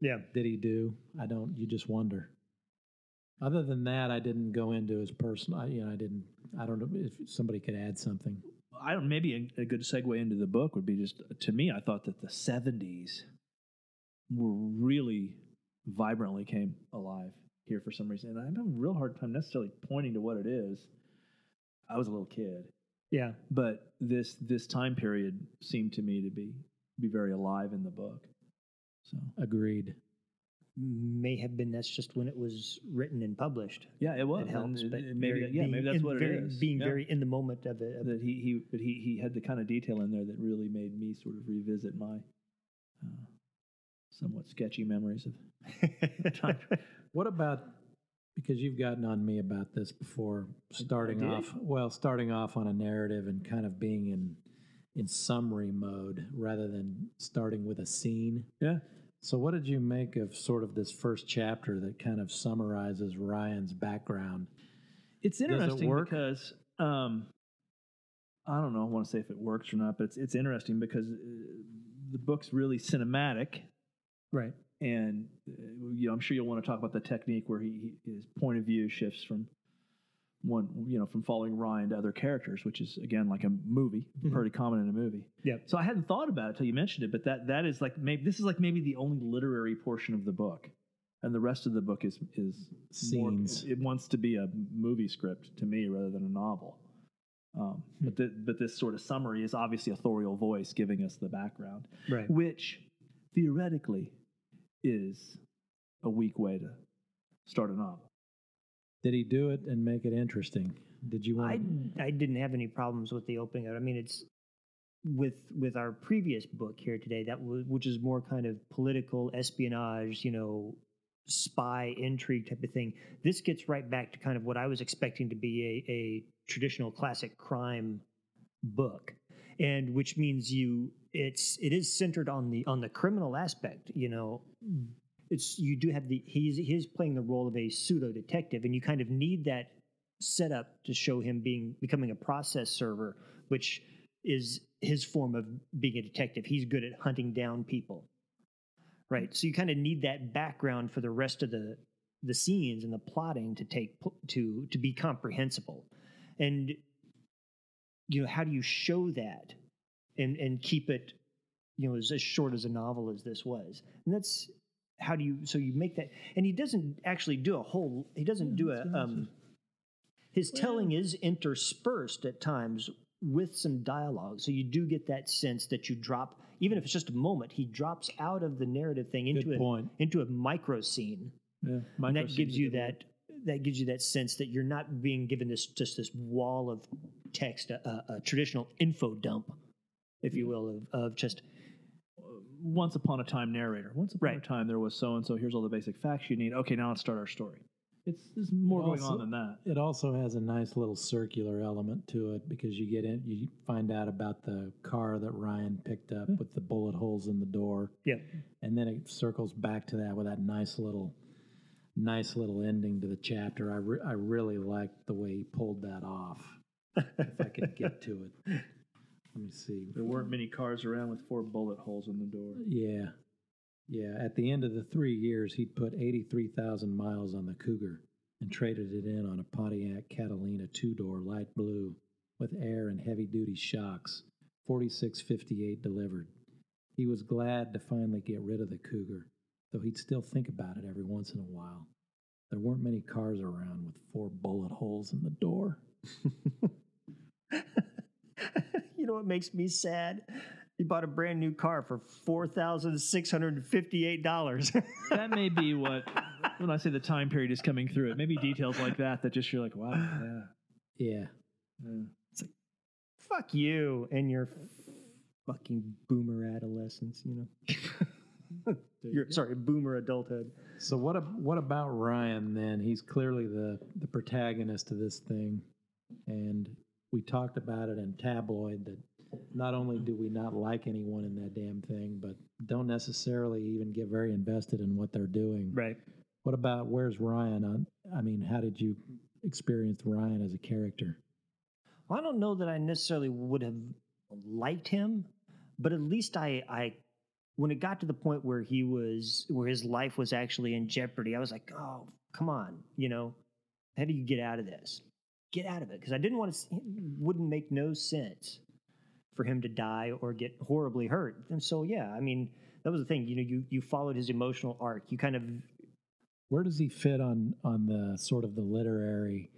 Yeah. did he do? I don't. You just wonder. Other than that, I didn't go into his personal. I- You know, I didn't. I don't know if somebody could add something. I don't. Maybe a, a good segue into the book would be just to me. I thought that the '70s were really vibrantly came alive here for some reason, and I have a real hard time necessarily pointing to what it is. I was a little kid, Yeah. but this this time period seemed to me to be be very alive in the book. So Agreed. May have been that's just when it was written and published. yeah, it was. It helps, and but it- maybe very- yeah, being maybe that's what very, it is. Being Yeah. very in the moment of it. of- that he he but he he had the kind of detail in there that really made me sort of revisit my uh, somewhat sketchy memories of time. What about because you've gotten on me about this before starting off well starting off on a narrative and kind of being in in summary mode rather than starting with a scene. Yeah. So what did you make of sort of this first chapter that kind of summarizes Ryan's background? It's it interesting work? because um, I don't know. I want to say if it works or not, but it's it's interesting because uh, the book's really cinematic, right. And uh, you know, I'm sure you'll want to talk about the technique where he, his point of view shifts from one, you know, from following Ryan to other characters, which is again like a movie, Mhm. pretty common in a movie. Yep. So I hadn't thought about it till you mentioned it, but that that is like maybe this is like maybe the only literary portion of the book, and the rest of the book is is more- Scenes. it wants to be a movie script to me rather than a novel. Um, but the, but this sort of summary is obviously a authorial voice giving us the background, Right. which theoretically is a weak way to start a novel. Did he do it and make it interesting? Did you want I I didn't have any problems with the opening. I mean, it's with with our previous book here today that was which is more kind of political espionage, you know, spy intrigue type of thing. This gets right back to kind of what I was expecting to be a, a traditional classic crime book, and which means you it's it is centered on the on the criminal aspect. You know, hmm. it's you do have the he's he's playing the role of a pseudo detective, and you kind of need that setup to show him being becoming a process server, which is his form of being a detective. He's good at hunting down people. Right. So you kind of need that background for the rest of the the scenes and the plotting to take to to be comprehensible. And you know, how do you show that and and keep it you know as, as short as a novel as this was? And that's how do you so you make that and he doesn't actually do a whole he doesn't do a um his telling is interspersed at times with some dialogue. So you do get that sense that you drop, even if it's just a moment, he drops out of the narrative thing into Good a point. into a micro scene, Yeah, and that gives you that that gives you that sense that you're not being given this just this wall of text, a, a, a traditional info dump, if you will, of, of just Once upon a time narrator. Once upon Right. a time there was so and so. Here's all the basic facts you need. Okay, now let's start our story. It's there's more It going also- on than that. It also has a nice little circular element to it because you get in, you find out about the car that Ryan picked up Hmm. with the bullet holes in the door, yeah, and then it circles back to that with that nice little, nice little ending to the chapter. I re- I really liked the way he pulled that off. if I could get to it, let me see. There weren't many cars around with four bullet holes in the door. Yeah. Yeah. At the end of the three years, he'd put 83,000 miles on the Cougar and traded it in on a Pontiac Catalina two door light blue with air and heavy duty shocks, 4658 delivered. He was glad to finally get rid of the Cougar, though he'd still think about it every once in a while. There weren't many cars around with four bullet holes in the door. you know what makes me sad? He bought a brand new car for four thousand six hundred and fifty-eight dollars. that may be what when I say the time period is coming through. It may be details like that that just you're like, wow, yeah. Yeah. yeah. Fuck you and your fucking boomer adolescence. You know, You're, sorry, boomer adulthood. So what? ab- What about Ryan? Then he's clearly the the protagonist of this thing, and we talked about it in tabloid that not only do we not like anyone in that damn thing, but don't necessarily even get very invested in what they're doing. Right. What about where's Ryan on? I mean, how did you experience Ryan as a character? Well, I don't know that I necessarily would have liked him, but at least I, I, when it got to the point where he was, where his life was actually in jeopardy, I was like, oh, come on, you know, how do you get out of this? Get out of it, because I didn't want to. It wouldn't make no sense for him to die or get horribly hurt. And so, yeah, I mean, that was the thing. You know, you you followed his emotional arc. You kind of Where does he fit on on the sort of the literary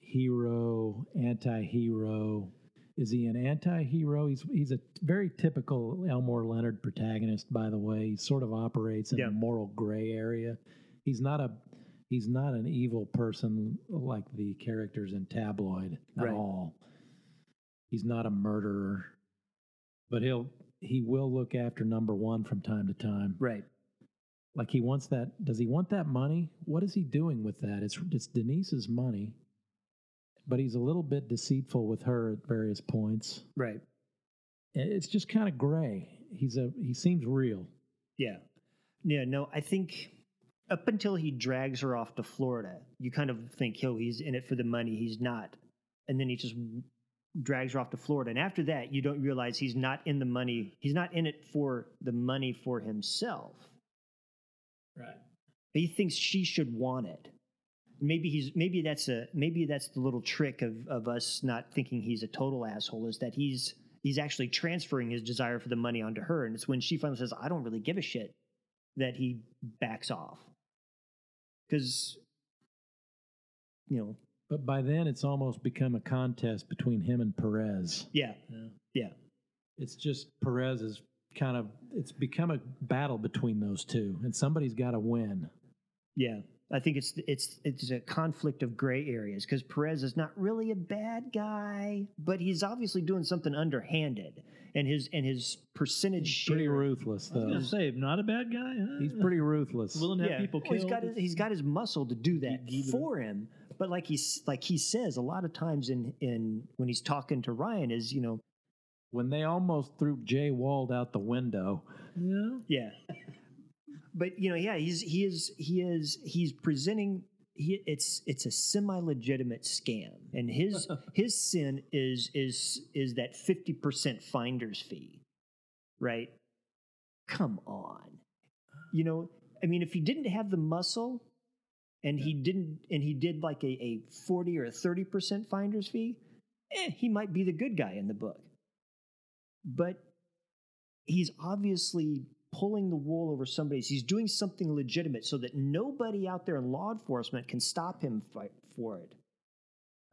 hero, anti-hero? Is he an anti-hero? He's he's a very typical Elmore Leonard protagonist, by the way. He sort of operates in Yeah. a moral gray area. He's not a he's not an evil person like the characters in Tabloid at Right. all. He's not a murderer, but he'll he will look after number one from time to time. right. Like he wants that. Does he want that money? What is he doing with that? It's it's Denise's money, but he's a little bit deceitful with her at various points. Right. It's just kind of gray. He's a he seems real. Yeah. Yeah, no, I think up until he drags her off to Florida, you kind of think, yo, he's in it for the money. He's not. And then he just drags her off to Florida. And after that, you don't realize he's not in the money. He's not in it for the money for himself. Right. He thinks she should want it. Maybe he's maybe that's a maybe that's the little trick of, of us not thinking he's a total asshole is that he's he's actually transferring his desire for the money onto her. And it's when she finally says, I don't really give a shit that he backs off. Because you know, But by then, it's almost become a contest between him and Perez. yeah, Yeah. yeah. It's just Perez is kind of it's become a battle between those two, and somebody's got to win. Yeah, I think it's it's it's a conflict of gray areas because Perez is not really a bad guy, but he's obviously doing something underhanded, and his and his percentage Pretty share. ruthless, I was gonna say, not a bad guy. Huh? He's pretty ruthless. willing to have people well, killed. he's got his, he's got his muscle to do that Give for him. But like he's like he says a lot of times in in when he's talking to Ryan is you know when they almost threw Jay Wald out the window. yeah. Yeah. But you know, yeah, he's he is he is he's presenting he it's it's a semi-legitimate scam. And his his sin is is is that 50% finder's fee. Right? Come on. You know, I mean if he didn't have the muscle and he didn't and he did like a, a 40 or a 30% finder's fee, eh, he might be the good guy in the book. But he's obviously pulling the wool over somebody's. He's doing something legitimate so that nobody out there in law enforcement can stop him for it.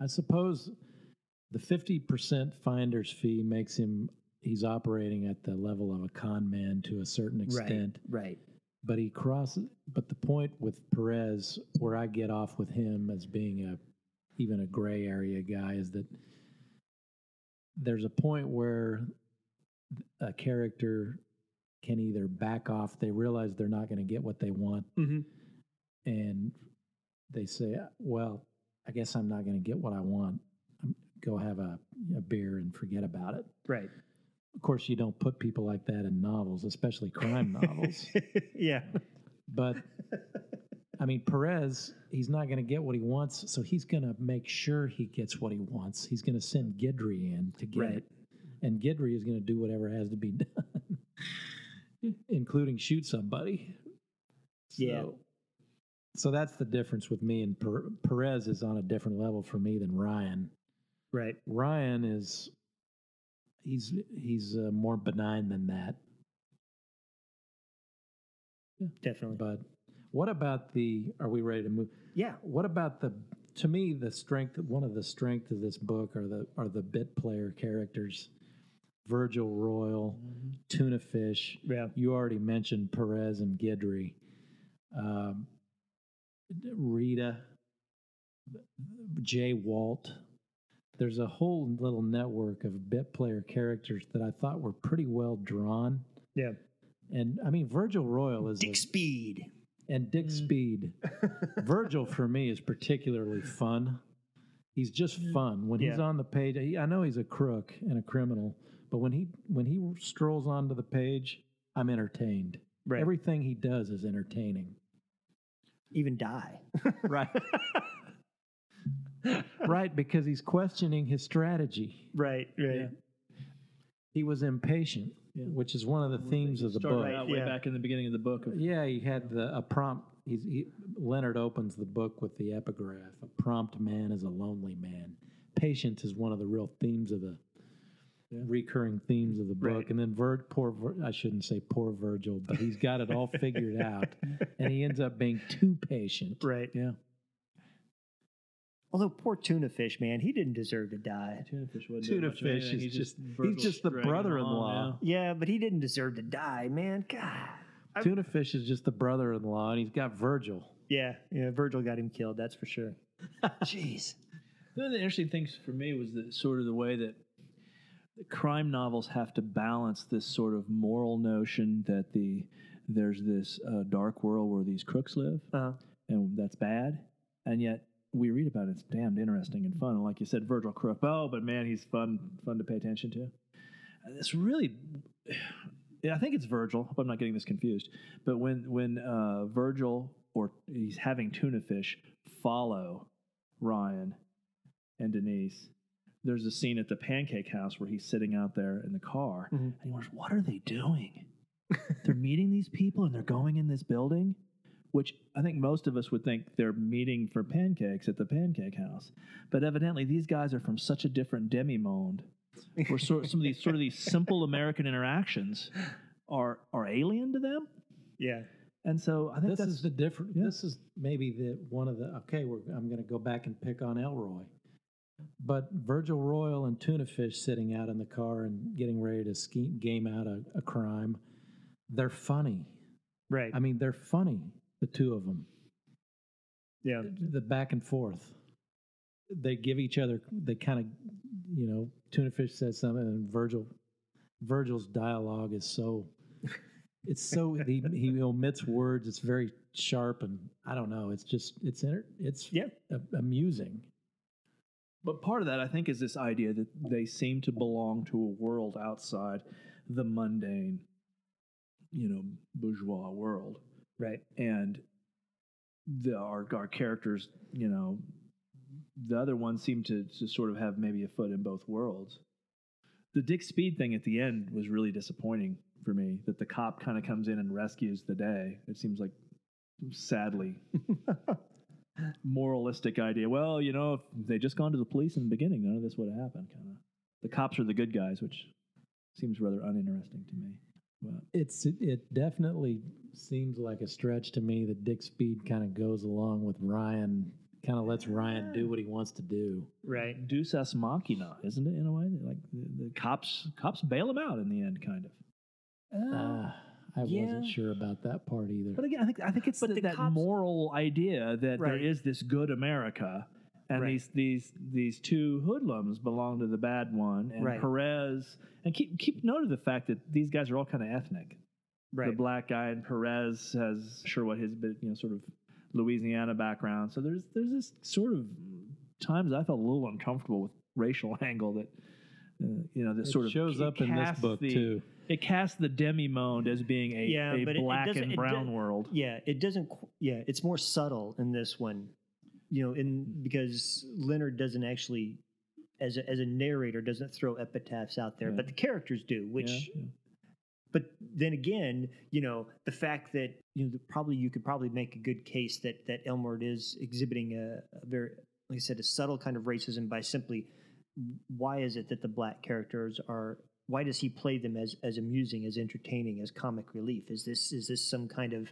I suppose the 50% finder's fee makes him, he's operating at the level of a con man to a certain extent. Right. Right. But he crosses, but the point with Perez, where I get off with him as being a, even a gray area guy, is that there's a point where a character can either back off, they realize they're not going to get what they want, Mm-hmm. and they say, "Well, I guess I'm not going to get what I want. I'm- Go have a, a beer and forget about it." Right. Of course, you don't put people like that in novels, especially crime novels. yeah. But I mean, Perez, he's not going to get what he wants, so he's going to make sure he gets what he wants. He's going to send Gidry in to get Right. it, and Gidry is going to do whatever has to be done, including shoot somebody. Yeah. So, so that's the difference with me and per- Perez is on a different level for me than Ryan. Right. Ryan is he's he's uh, more benign than that. Yeah. Definitely. But what about the? Are we ready to move? yeah. What about the? To me, the strength. One of the strengths of this book are the are the bit player characters. Virgil Royal, mm-hmm. Tuna Fish. Yeah. You already mentioned Perez and Gidry. Um, Rita, Jay Walt. There's a whole little network of bit player characters that I thought were pretty well drawn. Yeah. And I mean, Virgil Royal is Dick a- Speed. and Dick mm. Speed. Virgil for me is particularly fun. He's just mm. fun when he's on the page. He, I know he's a crook and a criminal, but when he when he strolls onto the page, I'm entertained. Right. Everything he does is entertaining. Even die. Right. right, because he's questioning his strategy. right. Right. Yeah. He was impatient, which is one of the themes of the book. out way yeah. back in the beginning of the book. Of, Yeah, he had the a prompt. He's, he, Leonard opens the book with the epigraph: "A prompt man is a lonely man." Patience is one of the real themes of the recurring themes of the book. Right. And then Vir, poor, Vir, I shouldn't say poor Virgil, but he's got it all figured out, and he ends up being too patient. Right. Yeah, Although poor tuna fish, man, he didn't deserve to die. Tuna fish wasn't Tuna much fish is He's just- Virgil he's just the brother-in-law. along, Yeah, but he didn't deserve to die, man. God. I- Tuna Fish is just the brother-in-law, and he's got Virgil. Yeah. Yeah. Virgil got him killed. That's for sure. Jeez. One of the interesting things for me was the sort of the way that the crime novels have to balance this sort of moral notion that the there's this uh, dark world where these crooks live, Uh, and that's bad, and yet we read about it. It's damned interesting and fun. And like you said, Virgil Crook. Oh, but man, he's fun fun to pay attention to. And it's really. I think it's Virgil. Hope I'm not getting this confused. But when when uh, Virgil or he's having tuna fish follow Ryan and Denise, there's a scene at the pancake house where he's sitting out there in the car Mhm. and he wonders, what are they doing? they're meeting these people and they're going in this building, which I think most of us would think they're meeting for pancakes at the pancake house. But evidently, these guys are from such a different demi-monde where sort some of these sort of these simple American interactions are are alien to them. yeah. And so I think This that's is the different. yeah. This is maybe the one of the. Okay, we're, I'm going to go back and pick on Ellroy, but Virgil Royal and Tuna Fish sitting out in the car and getting ready to scheme, game out a, a crime. They're funny. Right. I mean, they're funny. The two of them. yeah. The back and forth. They give each other. They kind of, you know, Tuna Fish says something, and Virgil, Virgil's dialogue is so. It's so he he omits words. It's very sharp, and I don't know. It's just it's inter, it's Yeah. amusing. But part of that, I think, is this idea that they seem to belong to a world outside the mundane, you know, bourgeois world. Right. And the, our, our characters, you know, the other ones seem to, to sort of have maybe a foot in both worlds. The Dick Speed thing at the end was really disappointing for me that the cop kind of comes in and rescues the day. It seems like, sadly, moralistic idea. Well, you know, if they just gone to the police in the beginning, none of this would have happened. Kind of, the cops are the good guys, which seems rather uninteresting to me. But It's it, it definitely seems like a stretch to me that Dick Speed kind of goes along with Ryan, kind of lets Ryan do what he wants to do. Right. Deus ex machina, isn't it? In a way, like the, the cops, cops bail him out in the end, kind of. Uh, I yeah. wasn't sure about that part either. But again, I think I think it's But the, the that cops- moral idea that there Right. is this good America, and Right. these these these two hoodlums belong to the bad one, and Right. Perez. And keep keep note of the fact that these guys are all kind of ethnic. right. The black guy and Perez has sure what his bit you know sort of Louisiana background. So there's there's this sort of times I felt a little uncomfortable with racial angle that you know this It sort of shows up in this book the- too. It casts the demi monde as being a, Yeah, a but it- it black and brown do- world. Yeah, it doesn't. Yeah, it's more subtle in this one. You know, in because Leonard doesn't actually, as a, as a narrator, doesn't throw epitaphs out there, Yeah. but the characters do. Which, Yeah, yeah. but then again, you know, the fact that you know, probably you could probably make a good case that that Elmore is exhibiting a, a very, like I said, a subtle kind of racism by simply why is it that the black characters are why does he play them as as amusing as entertaining as comic relief is this is this some kind of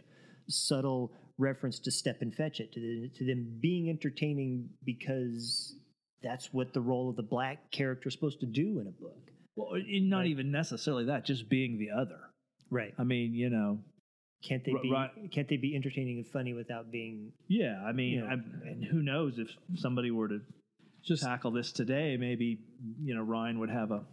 subtle reference to step and fetch it to, the, to them being entertaining because that's what the role of the black character is supposed to do in a book Well, not Right. even necessarily that, just being the other. right I mean, you know, can't they be right. can't they be entertaining and funny without being yeah. I mean, Yeah. I'm, and who knows if somebody were to Just tackle this today, maybe you know Ryan would have a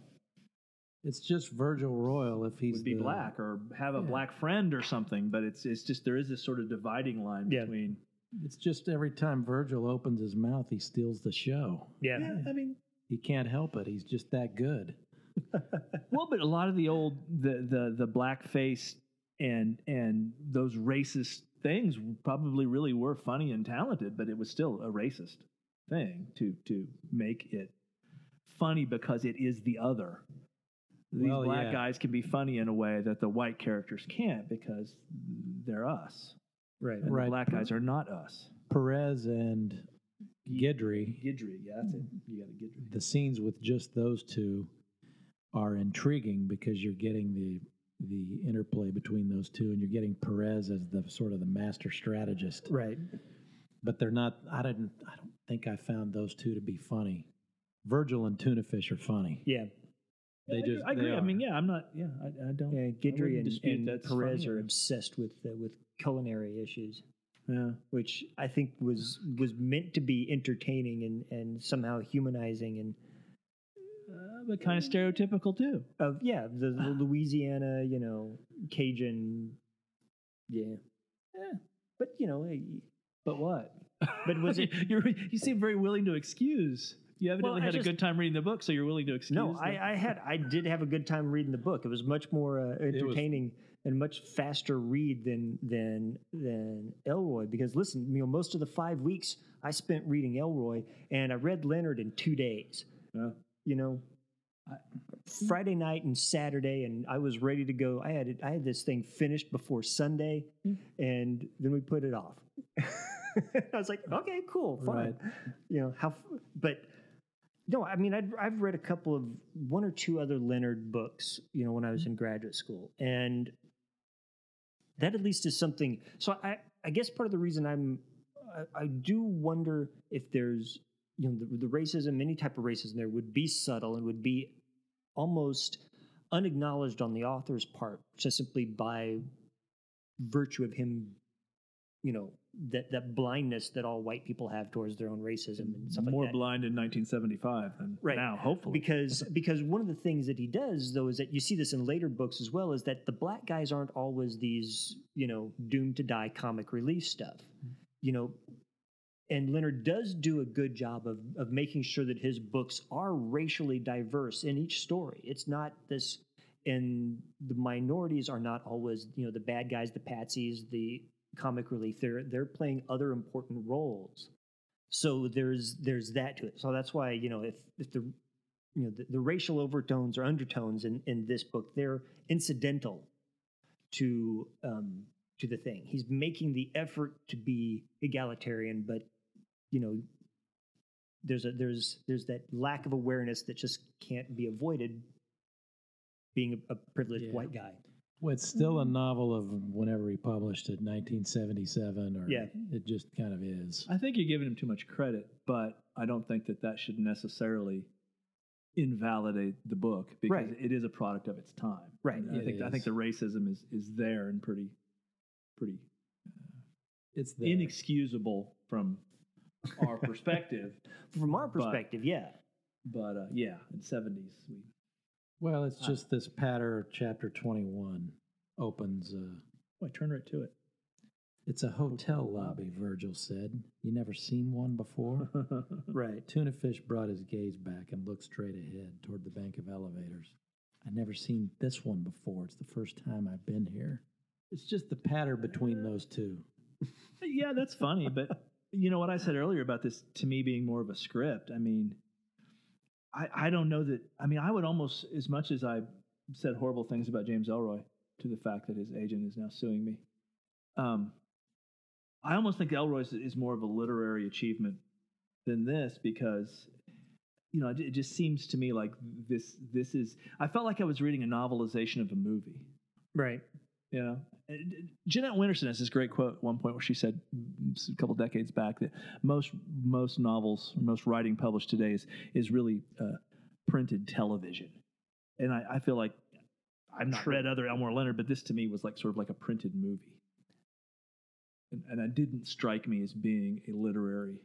it's just Virgil Royal if he's would be the- black or have a Yeah. black friend or something. But it's it's just there is this sort of dividing line Yeah. between. It's just every time Virgil opens his mouth, he steals the show. yeah, I mean, He can't help it. He's just that good. well, but a lot of the old the the the blackface and and those racist things probably really were funny and talented, but it was still a racist thing to to make it funny because it is the other. These Well, black yeah. guys can be funny in a way that the white characters can't because they're us, right and Right. the black guys are not us. Perez and Gidry, Gidry, yeah, that's it. You got a Gidry. the scenes with just those two are intriguing because you're getting the the interplay between those two, and you're getting Perez as the sort of the master strategist. right But they're not. I didn't. I don't think I found those two to be funny. Virgil and Tuna Fish are funny. yeah They I just. I agree. I mean, yeah, I'm not. Yeah, I, I don't. yeah I Gidry and, and that's Perez funny. are obsessed with uh, with culinary issues Yeah. which I think was was meant to be entertaining and and somehow humanizing and Uh, but kind of stereotypical too. of yeah the, the Louisiana you know Cajun yeah yeah. but you know But what? But was it- You're, you seem very willing to excuse. You evidently I had just- a good time reading the book, so you're willing to excuse. no I, I had I did have a good time reading the book it was much more uh, entertaining and much faster read than than than Ellroy because listen you know most of the five weeks I spent reading Ellroy and I read Leonard in two days you know Friday night and Saturday, and I was ready to go. I had it, I had this thing finished before Sunday, and then we put it off. I was like, okay, cool, fine. Right. You know how, but no, I mean, I'd, I've read a couple of one or two other Leonard books, you know, when I was in graduate school, and that at least is something. So I, I guess part of the reason I'm, I, I do wonder if there's, you know, the, the racism, any type of racism there would be subtle and would be almost unacknowledged on the author's part, just simply by virtue of him, you know, that that blindness that all white people have towards their own racism and stuff more like that. blind in 1975 than Right. now, hopefully. because because one of the things that he does though is that you see this in later books as well is that the black guys aren't always these you know doomed to die comic relief stuff you know and leonard does do a good job of of making sure that his books are racially diverse in each story it's not this and the minorities are not always you know the bad guys the patsies the comic relief they're they're playing other important roles. So there's there's that to it. So that's why you know if if the you know the, the racial overtones or undertones in in this book they're incidental to um to the thing. He's making the effort to be egalitarian but you know there's a there's there's that lack of awareness that just can't be avoided being a, a privileged Yeah. white guy Well, it's still a novel of whenever he published it, 1977, or Yeah. it just kind of is. I think you're giving him too much credit, but I don't think that that should necessarily invalidate the book because Right. it is a product of its time. Right. I It think I think the racism is is there and pretty pretty It's there. inexcusable from our perspective. From our But- perspective, yeah. But uh, yeah, in seventies, we Well, it's Ah. just this patter, chapter 21, opens. Uh, boy, turn right to it. it's a hotel lobby, Virgil said. You never seen one before? Right. Tuna Fish brought his gaze back and looked straight ahead toward the bank of elevators. I never seen this one before. It's the first time I've been here. It's just the patter between those two. yeah, that's funny, but you know what I said earlier about this to me being more of a script. I mean, I I don't know that. I mean, I would almost as much as I said horrible things about James Ellroy to the fact that his agent is now suing me. Um, I almost think Ellroy is, more of a literary achievement than this because you know it, it just seems to me like this this is I felt like I was reading a novelization of a movie. Right. You know, uh, Jeanette Winterson has this great quote at one point where she said mm, a couple decades back that most most novels, most writing published today is is really uh, printed television, and I, I feel like I've not True. read other Elmore Leonard, but this to me was like sort of like a printed movie, and, and it didn't strike me as being a literary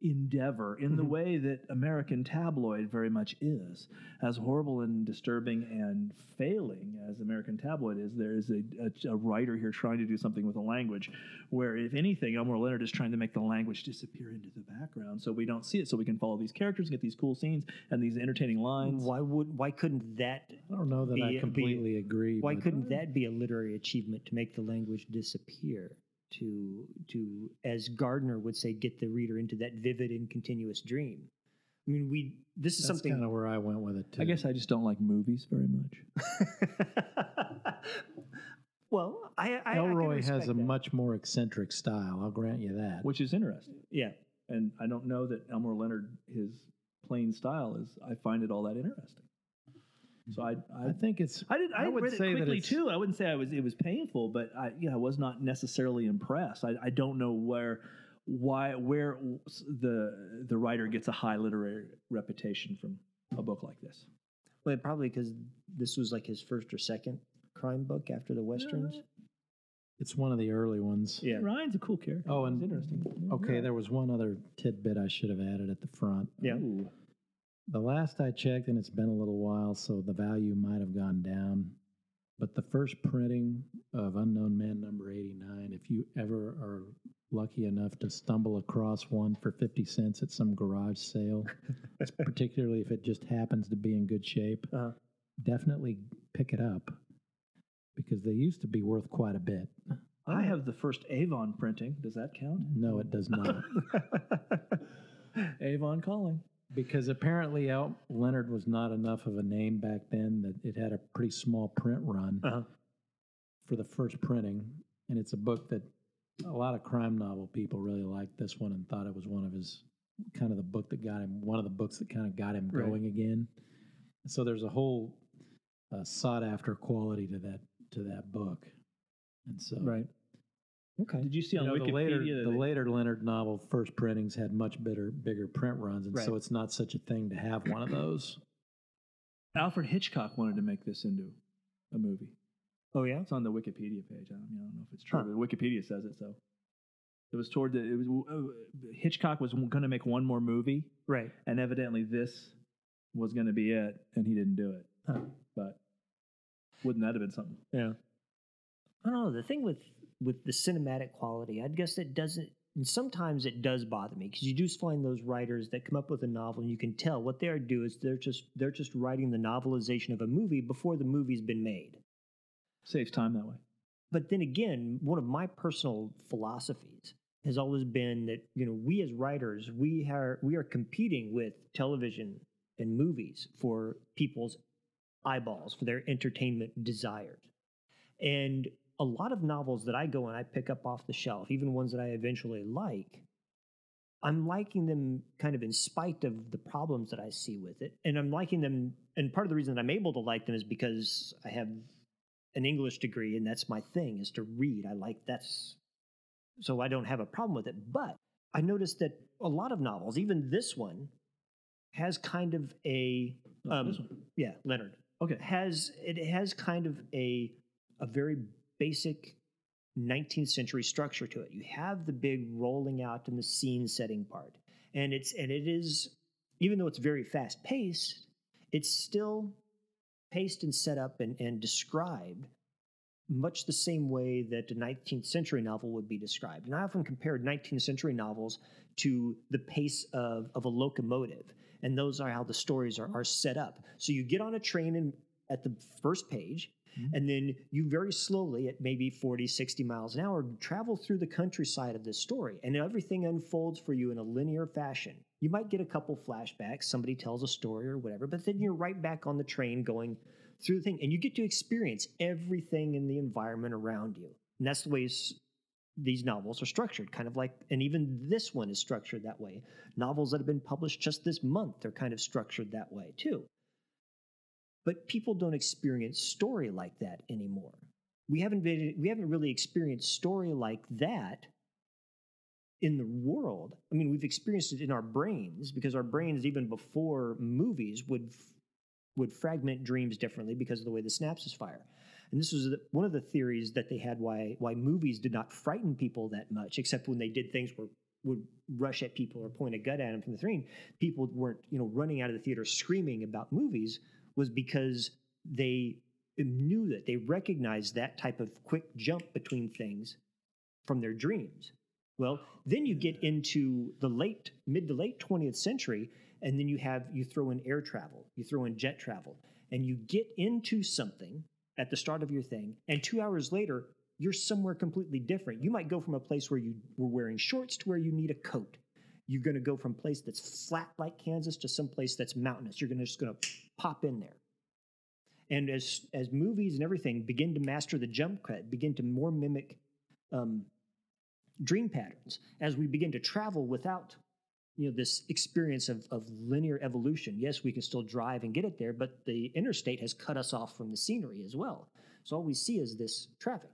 endeavor in the Mhm. way that American tabloid very much is. As horrible and disturbing and failing as American tabloid is, there is a, a, a writer here trying to do something with a language where, if anything, Elmore Leonard is trying to make the language disappear into the background so we don't see it, so we can follow these characters and get these cool scenes and these entertaining lines. Why would why couldn't that I don't know that Be- I be- completely agree. why couldn't that be a literary achievement to make the language disappear? To to as Gardner would say, get the reader into that vivid and continuous dream. I mean, we this is That's something kind of where I went with it too. I guess I just don't like movies very much. well, I, I I can Ellroy has a that. much more eccentric style. I'll grant you that. Which is interesting. yeah. And I don't know that Elmore Leonard, his plain style is, I find it all that interesting. So I, I I think it's. I did. I, I would read it say that quickly too. I wouldn't say I was. It was painful, but I, yeah, I was not necessarily impressed. I, I don't know where, why, where the the writer gets a high literary reputation from a book like this. Well, probably because this was like his first or second crime book after the westerns. It's one of the early ones. Yeah. Ryan's a cool character. Oh, and- He's interesting. Okay, there was one other tidbit I should have added at the front. Yeah. Ooh. The last I checked, and it's been a little while, so the value might have gone down. But the first printing of Unknown Man number 89, if you ever are lucky enough to stumble across one for 50 cents at some garage sale, particularly if it just happens to be in good shape, Uh-huh. definitely pick it up because they used to be worth quite a bit. I have the first Avon printing. Does that count? No, it does not. Avon calling. Because apparently El- Leonard was not enough of a name back then that it had a pretty small print run Uh-huh. for the first printing. And it's a book that a lot of crime novel people really liked this one and thought it was one of his kind of the book that got him, one of the books that kind of got him Right. going again. So there's a whole uh, sought after quality to that to that book. And so right. Okay. Did you see you on know, Wikipedia? the later that the they- later Leonard novel first printings had much better, bigger print runs, and so Right. it's not such a thing to have one of those. Alfred Hitchcock wanted to make this into a movie. Oh yeah. It's on the Wikipedia page. I don't, I don't know if it's true, Huh. but Wikipedia says it. So it was toward the. It was uh, Hitchcock was going to make one more movie, Right. and evidently this was going to be it, and he didn't do it. Huh. But wouldn't that have been something? Yeah. I don't know. The thing with with the cinematic quality, I guess it doesn't. And sometimes it does bother me because you do find those writers that come up with a novel, and you can tell what they are doing is they're just they're just writing the novelization of a movie before the movie's been made. Saves time that way. But then again, one of my personal philosophies has always been that you know we as writers we are we are competing with television and movies for people's eyeballs for their entertainment desires and a lot of novels that i go and i pick up off the shelf even ones that i eventually like i'm liking them kind of in spite of the problems that i see with it and i'm liking them and part of the reason that i'm able to like them is because i have an english degree and that's my thing is to read i like that's so I don't have a problem with it. But I noticed that a lot of novels, even this one, has kind of a um, this one. yeah, Leonard Okay. has it has kind of a a very basic 19th century structure to it. You have the big rolling out and the scene setting part. And it's and it is even though it's very fast paced, it's still paced and set up and, and described much the same way that a 19th century novel would be described. And I often compared 19th century novels to the pace of, of a locomotive. And those are how the stories are, mm-hmm. are set up. So you get on a train and at the first page, mm-hmm. and then you very slowly, at maybe 40, 60 miles an hour, travel through the countryside of this story. And everything unfolds for you in a linear fashion. You might get a couple flashbacks, somebody tells a story or whatever, but then you're right back on the train going through the thing, and you get to experience everything in the environment around you. And that's the way these novels are structured, kind of like, and even this one is structured that way. Novels that have been published just this month are kind of structured that way too. But people don't experience story like that anymore. We haven't been, we haven't really experienced story like that in the world. I mean, we've experienced it in our brains because our brains, even before movies, would would fragment dreams differently because of the way the synapses fire. And this was one of the theories that they had why why movies did not frighten people that much, except when they did things where would rush at people or point a gun at them from the screen. People weren't, you know, running out of the theater screaming about movies was because they knew that they recognized that type of quick jump between things from their dreams. Well, then you get into the late mid to late 20th century and then you have you throw in air travel, you throw in jet travel, and you get into something at the start of your thing, and two hours later, you're somewhere completely different. You might go from a place where you were wearing shorts to where you need a coat. You're going to go from place that's flat like Kansas to some place that's mountainous. You're going to just going to pop in there. And as as movies and everything begin to master the jump cut, begin to more mimic um, dream patterns, as we begin to travel without you know this experience of, of linear evolution yes we can still drive and get it there but the interstate has cut us off from the scenery as well so all we see is this traffic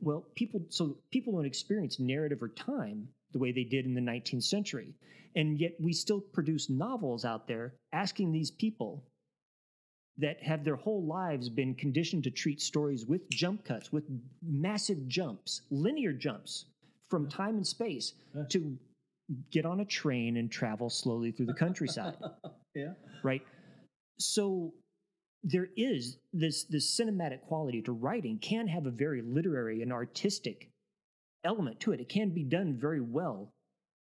well people so people don't experience narrative or time the way they did in the 19th century and yet we still produce novels out there asking these people that have their whole lives been conditioned to treat stories with jump cuts with massive jumps linear jumps from time and space to get on a train and travel slowly through the countryside. yeah. Right. So there is this this cinematic quality to writing can have a very literary and artistic element to it. It can be done very well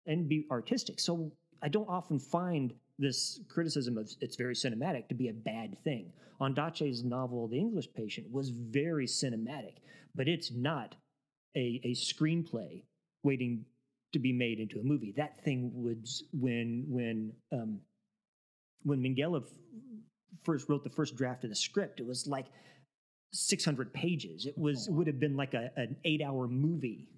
and be artistic. So I don't often find this criticism of it's very cinematic to be a bad thing. Ondaatje's novel, The English Patient, was very cinematic, but it's not a, a screenplay waiting to be made into a movie. That thing was when when um, when Minghella first wrote the first draft of the script. It was like 600 pages. It was would have been like a, an eight hour movie,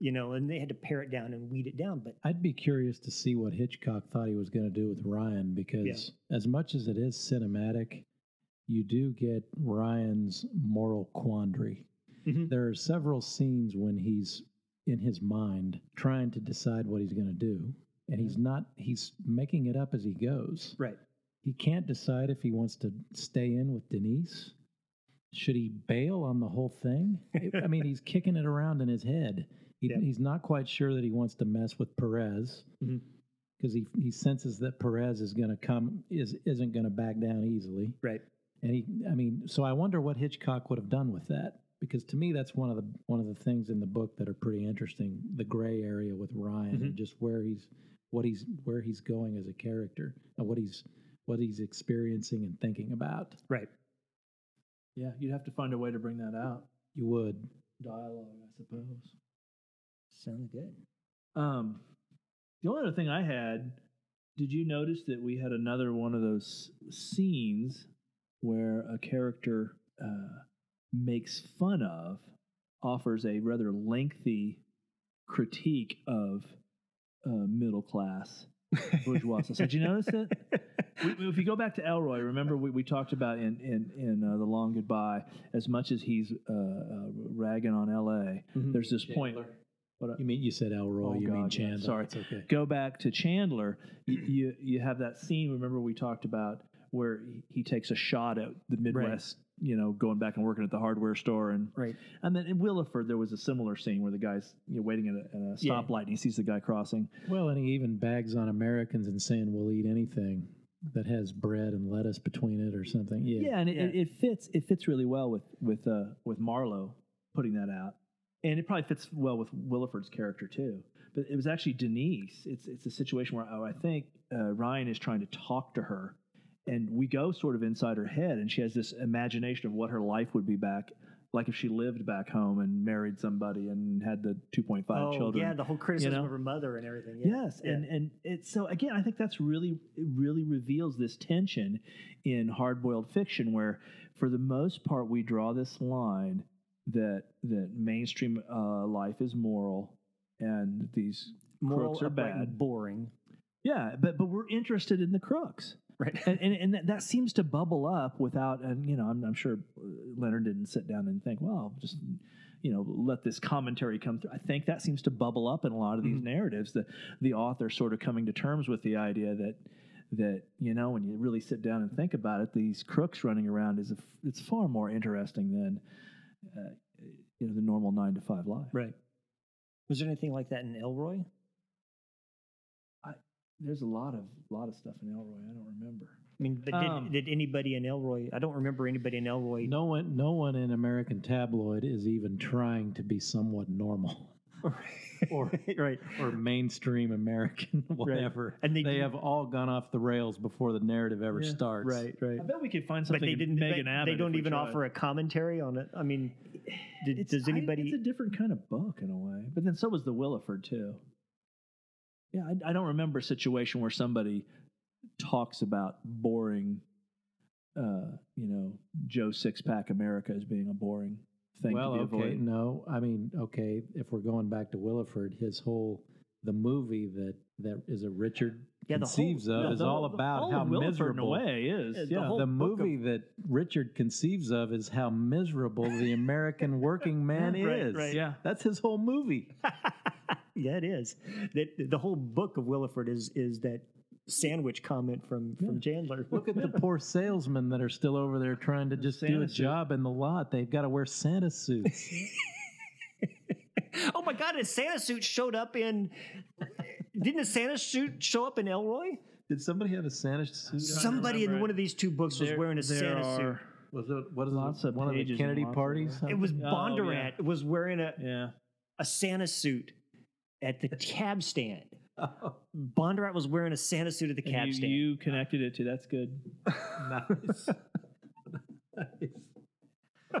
you know, and they had to pare it down and weed it down. But I'd be curious to see what Hitchcock thought he was going to do with Ryan because yeah. as much as it is cinematic, you do get Ryan's moral quandary. Mm-hmm. There are several scenes when he's in his mind trying to decide what he's going to do and he's not he's making it up as he goes right he can't decide if he wants to stay in with denise should he bail on the whole thing i mean he's kicking it around in his head he, yeah. he's not quite sure that he wants to mess with perez because mm-hmm. he, he senses that perez is going to come is isn't going to back down easily right and he i mean so i wonder what hitchcock would have done with that because to me that's one of the one of the things in the book that are pretty interesting the gray area with ryan mm-hmm. and just where he's what he's where he's going as a character and what he's what he's experiencing and thinking about. Right. Yeah you'd have to find a way to bring that out. You would. Dialogue i suppose. Sounds good. Um the only other thing i had did you notice that we had another one of those scenes where a character uh, makes fun of offers a rather lengthy critique of uh, middle class bourgeois society. Did you notice it? We, if you go back to Ellroy, remember we, we talked about in in, in uh, the Long Goodbye. As much as he's uh, uh ragging on L.A., mm-hmm. there's this Chandler. point. What, you mean you said Ellroy? Oh, you God, mean Chandler? Yeah, sorry. okay. Go back to Chandler. you, you you have that scene. Remember we talked about where he takes a shot at the Midwest you know, going back and working at the hardware store, and Right. and then in Willeford there was a similar scene where the guy's you know, waiting at a, at a Yeah. stoplight and he sees the guy crossing. Well, and he even bags on Americans and saying we'll eat anything that has bread and lettuce between it or something. Yeah. Yeah, and it, Yeah. It, it fits. It fits really well with with uh, with Marlowe putting that out, and it probably fits well with Willeford's character too. But it was actually Denise. It's it's a situation where oh, I think uh, Ryan is trying to talk to her, and we go sort of inside her head, and she has this imagination of what her life would be back. Like if she lived back home and married somebody and had the 2.5 oh, children. yeah, the whole criticism know? of her mother and everything. Yeah. Yes, Yeah. and and it's so again, I think that's really it really reveals this tension in hard-boiled fiction, where for the most part we draw this line that that mainstream uh, life is moral and these moral, crooks are bad. boring. Yeah, but but we're interested in the crooks. Right. And, and, and that, seems to bubble up without, and you know, I'm, I'm sure Leonard didn't sit down and think, well, just, you know, let this commentary come through. I think that seems to bubble up in a lot of these Mhm. narratives. The the author sort of coming to terms with the idea that that you know, when you really sit down and think about it, these crooks running around is a, it's far more interesting than, uh, you know, the normal nine to five life. Right. Was there anything like that in Ellroy? There's a lot of lot of stuff in Ellroy I don't remember. I mean, but Um, did, did anybody in Ellroy? I don't remember anybody in Ellroy. No one, no one in American tabloid is even trying to be somewhat normal or right. or mainstream American, whatever. And they they have all gone off the rails before the narrative ever Yeah. starts. Right. Right. I bet we could find something. But something. they didn't. Megan they, Abbott they don't even offer a commentary on it. I mean, did, It's- does I- anybody? it's a different kind of book in a way, but then so was the Willeford too. Yeah, I, I don't remember a situation where somebody talks about boring, uh, you know, Joe Six Pack America as being a boring thing Well, to be okay, avoided. no, I mean, okay, if we're going back to Willeford, his whole the movie that that is a Richard Yeah, the whole- conceives of the- is the- all the about All how of Willeford miserable. in a way is. The yeah. the book of- movie that Richard conceives of is how miserable the American working man Right, is. right. yeah. That's his whole movie. yeah, it is. That the whole book of Willeford is is that sandwich comment from from Chandler. Look at the poor salesmen that are still over there trying to just do a suit. job in the lot. They've got to wear Santa suits. oh my God! A Santa suit showed up in. Didn't a Santa suit show up in Ellroy? Did somebody have a Santa suit? Somebody in one of these two books was There- wearing a there Santa suit. Was it what is Lots it? of one of the pages and Kennedy lots of- parties? It was Oh, Bondurant was wearing a, Yeah. a Santa suit at the cab stand. Oh. Bondurant was wearing a Santa suit at the cab you, stand. you connected it to that's good. nice.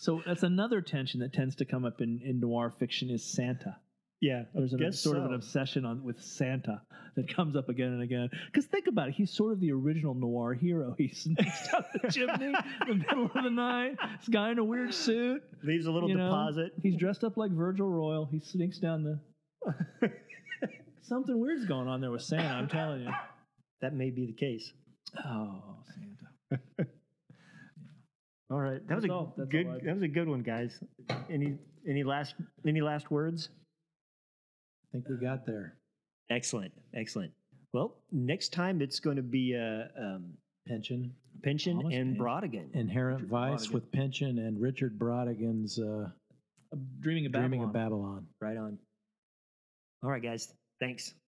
So that's another tension that tends to come up in, in noir fiction is Santa. Yeah, There's an, guess sort of an obsession on with Santa that comes up again and again. Because think about it, he's sort of the original noir hero. He sneaks down the chimney in the middle of the night. This guy in a weird suit. leaves a little you know, deposit. He's dressed up like Virgil Royal. He sneaks down the. Something weird's going on there with Santa. I'm telling you. That may be the case. Oh, Santa. All right, that was a all- good. that was a good one, guys. Any any last any last words? I think we got there. Excellent, excellent. Well, next time it's going to be uh, um, Pynchon, Pynchon Thomas and Paine. Brautigan. Inherent Richard Vice Brautigan. with Pynchon and Richard Brautigan's uh, Dreaming of Dreaming Babylon. of Babylon. Right on. All right, guys. Thanks.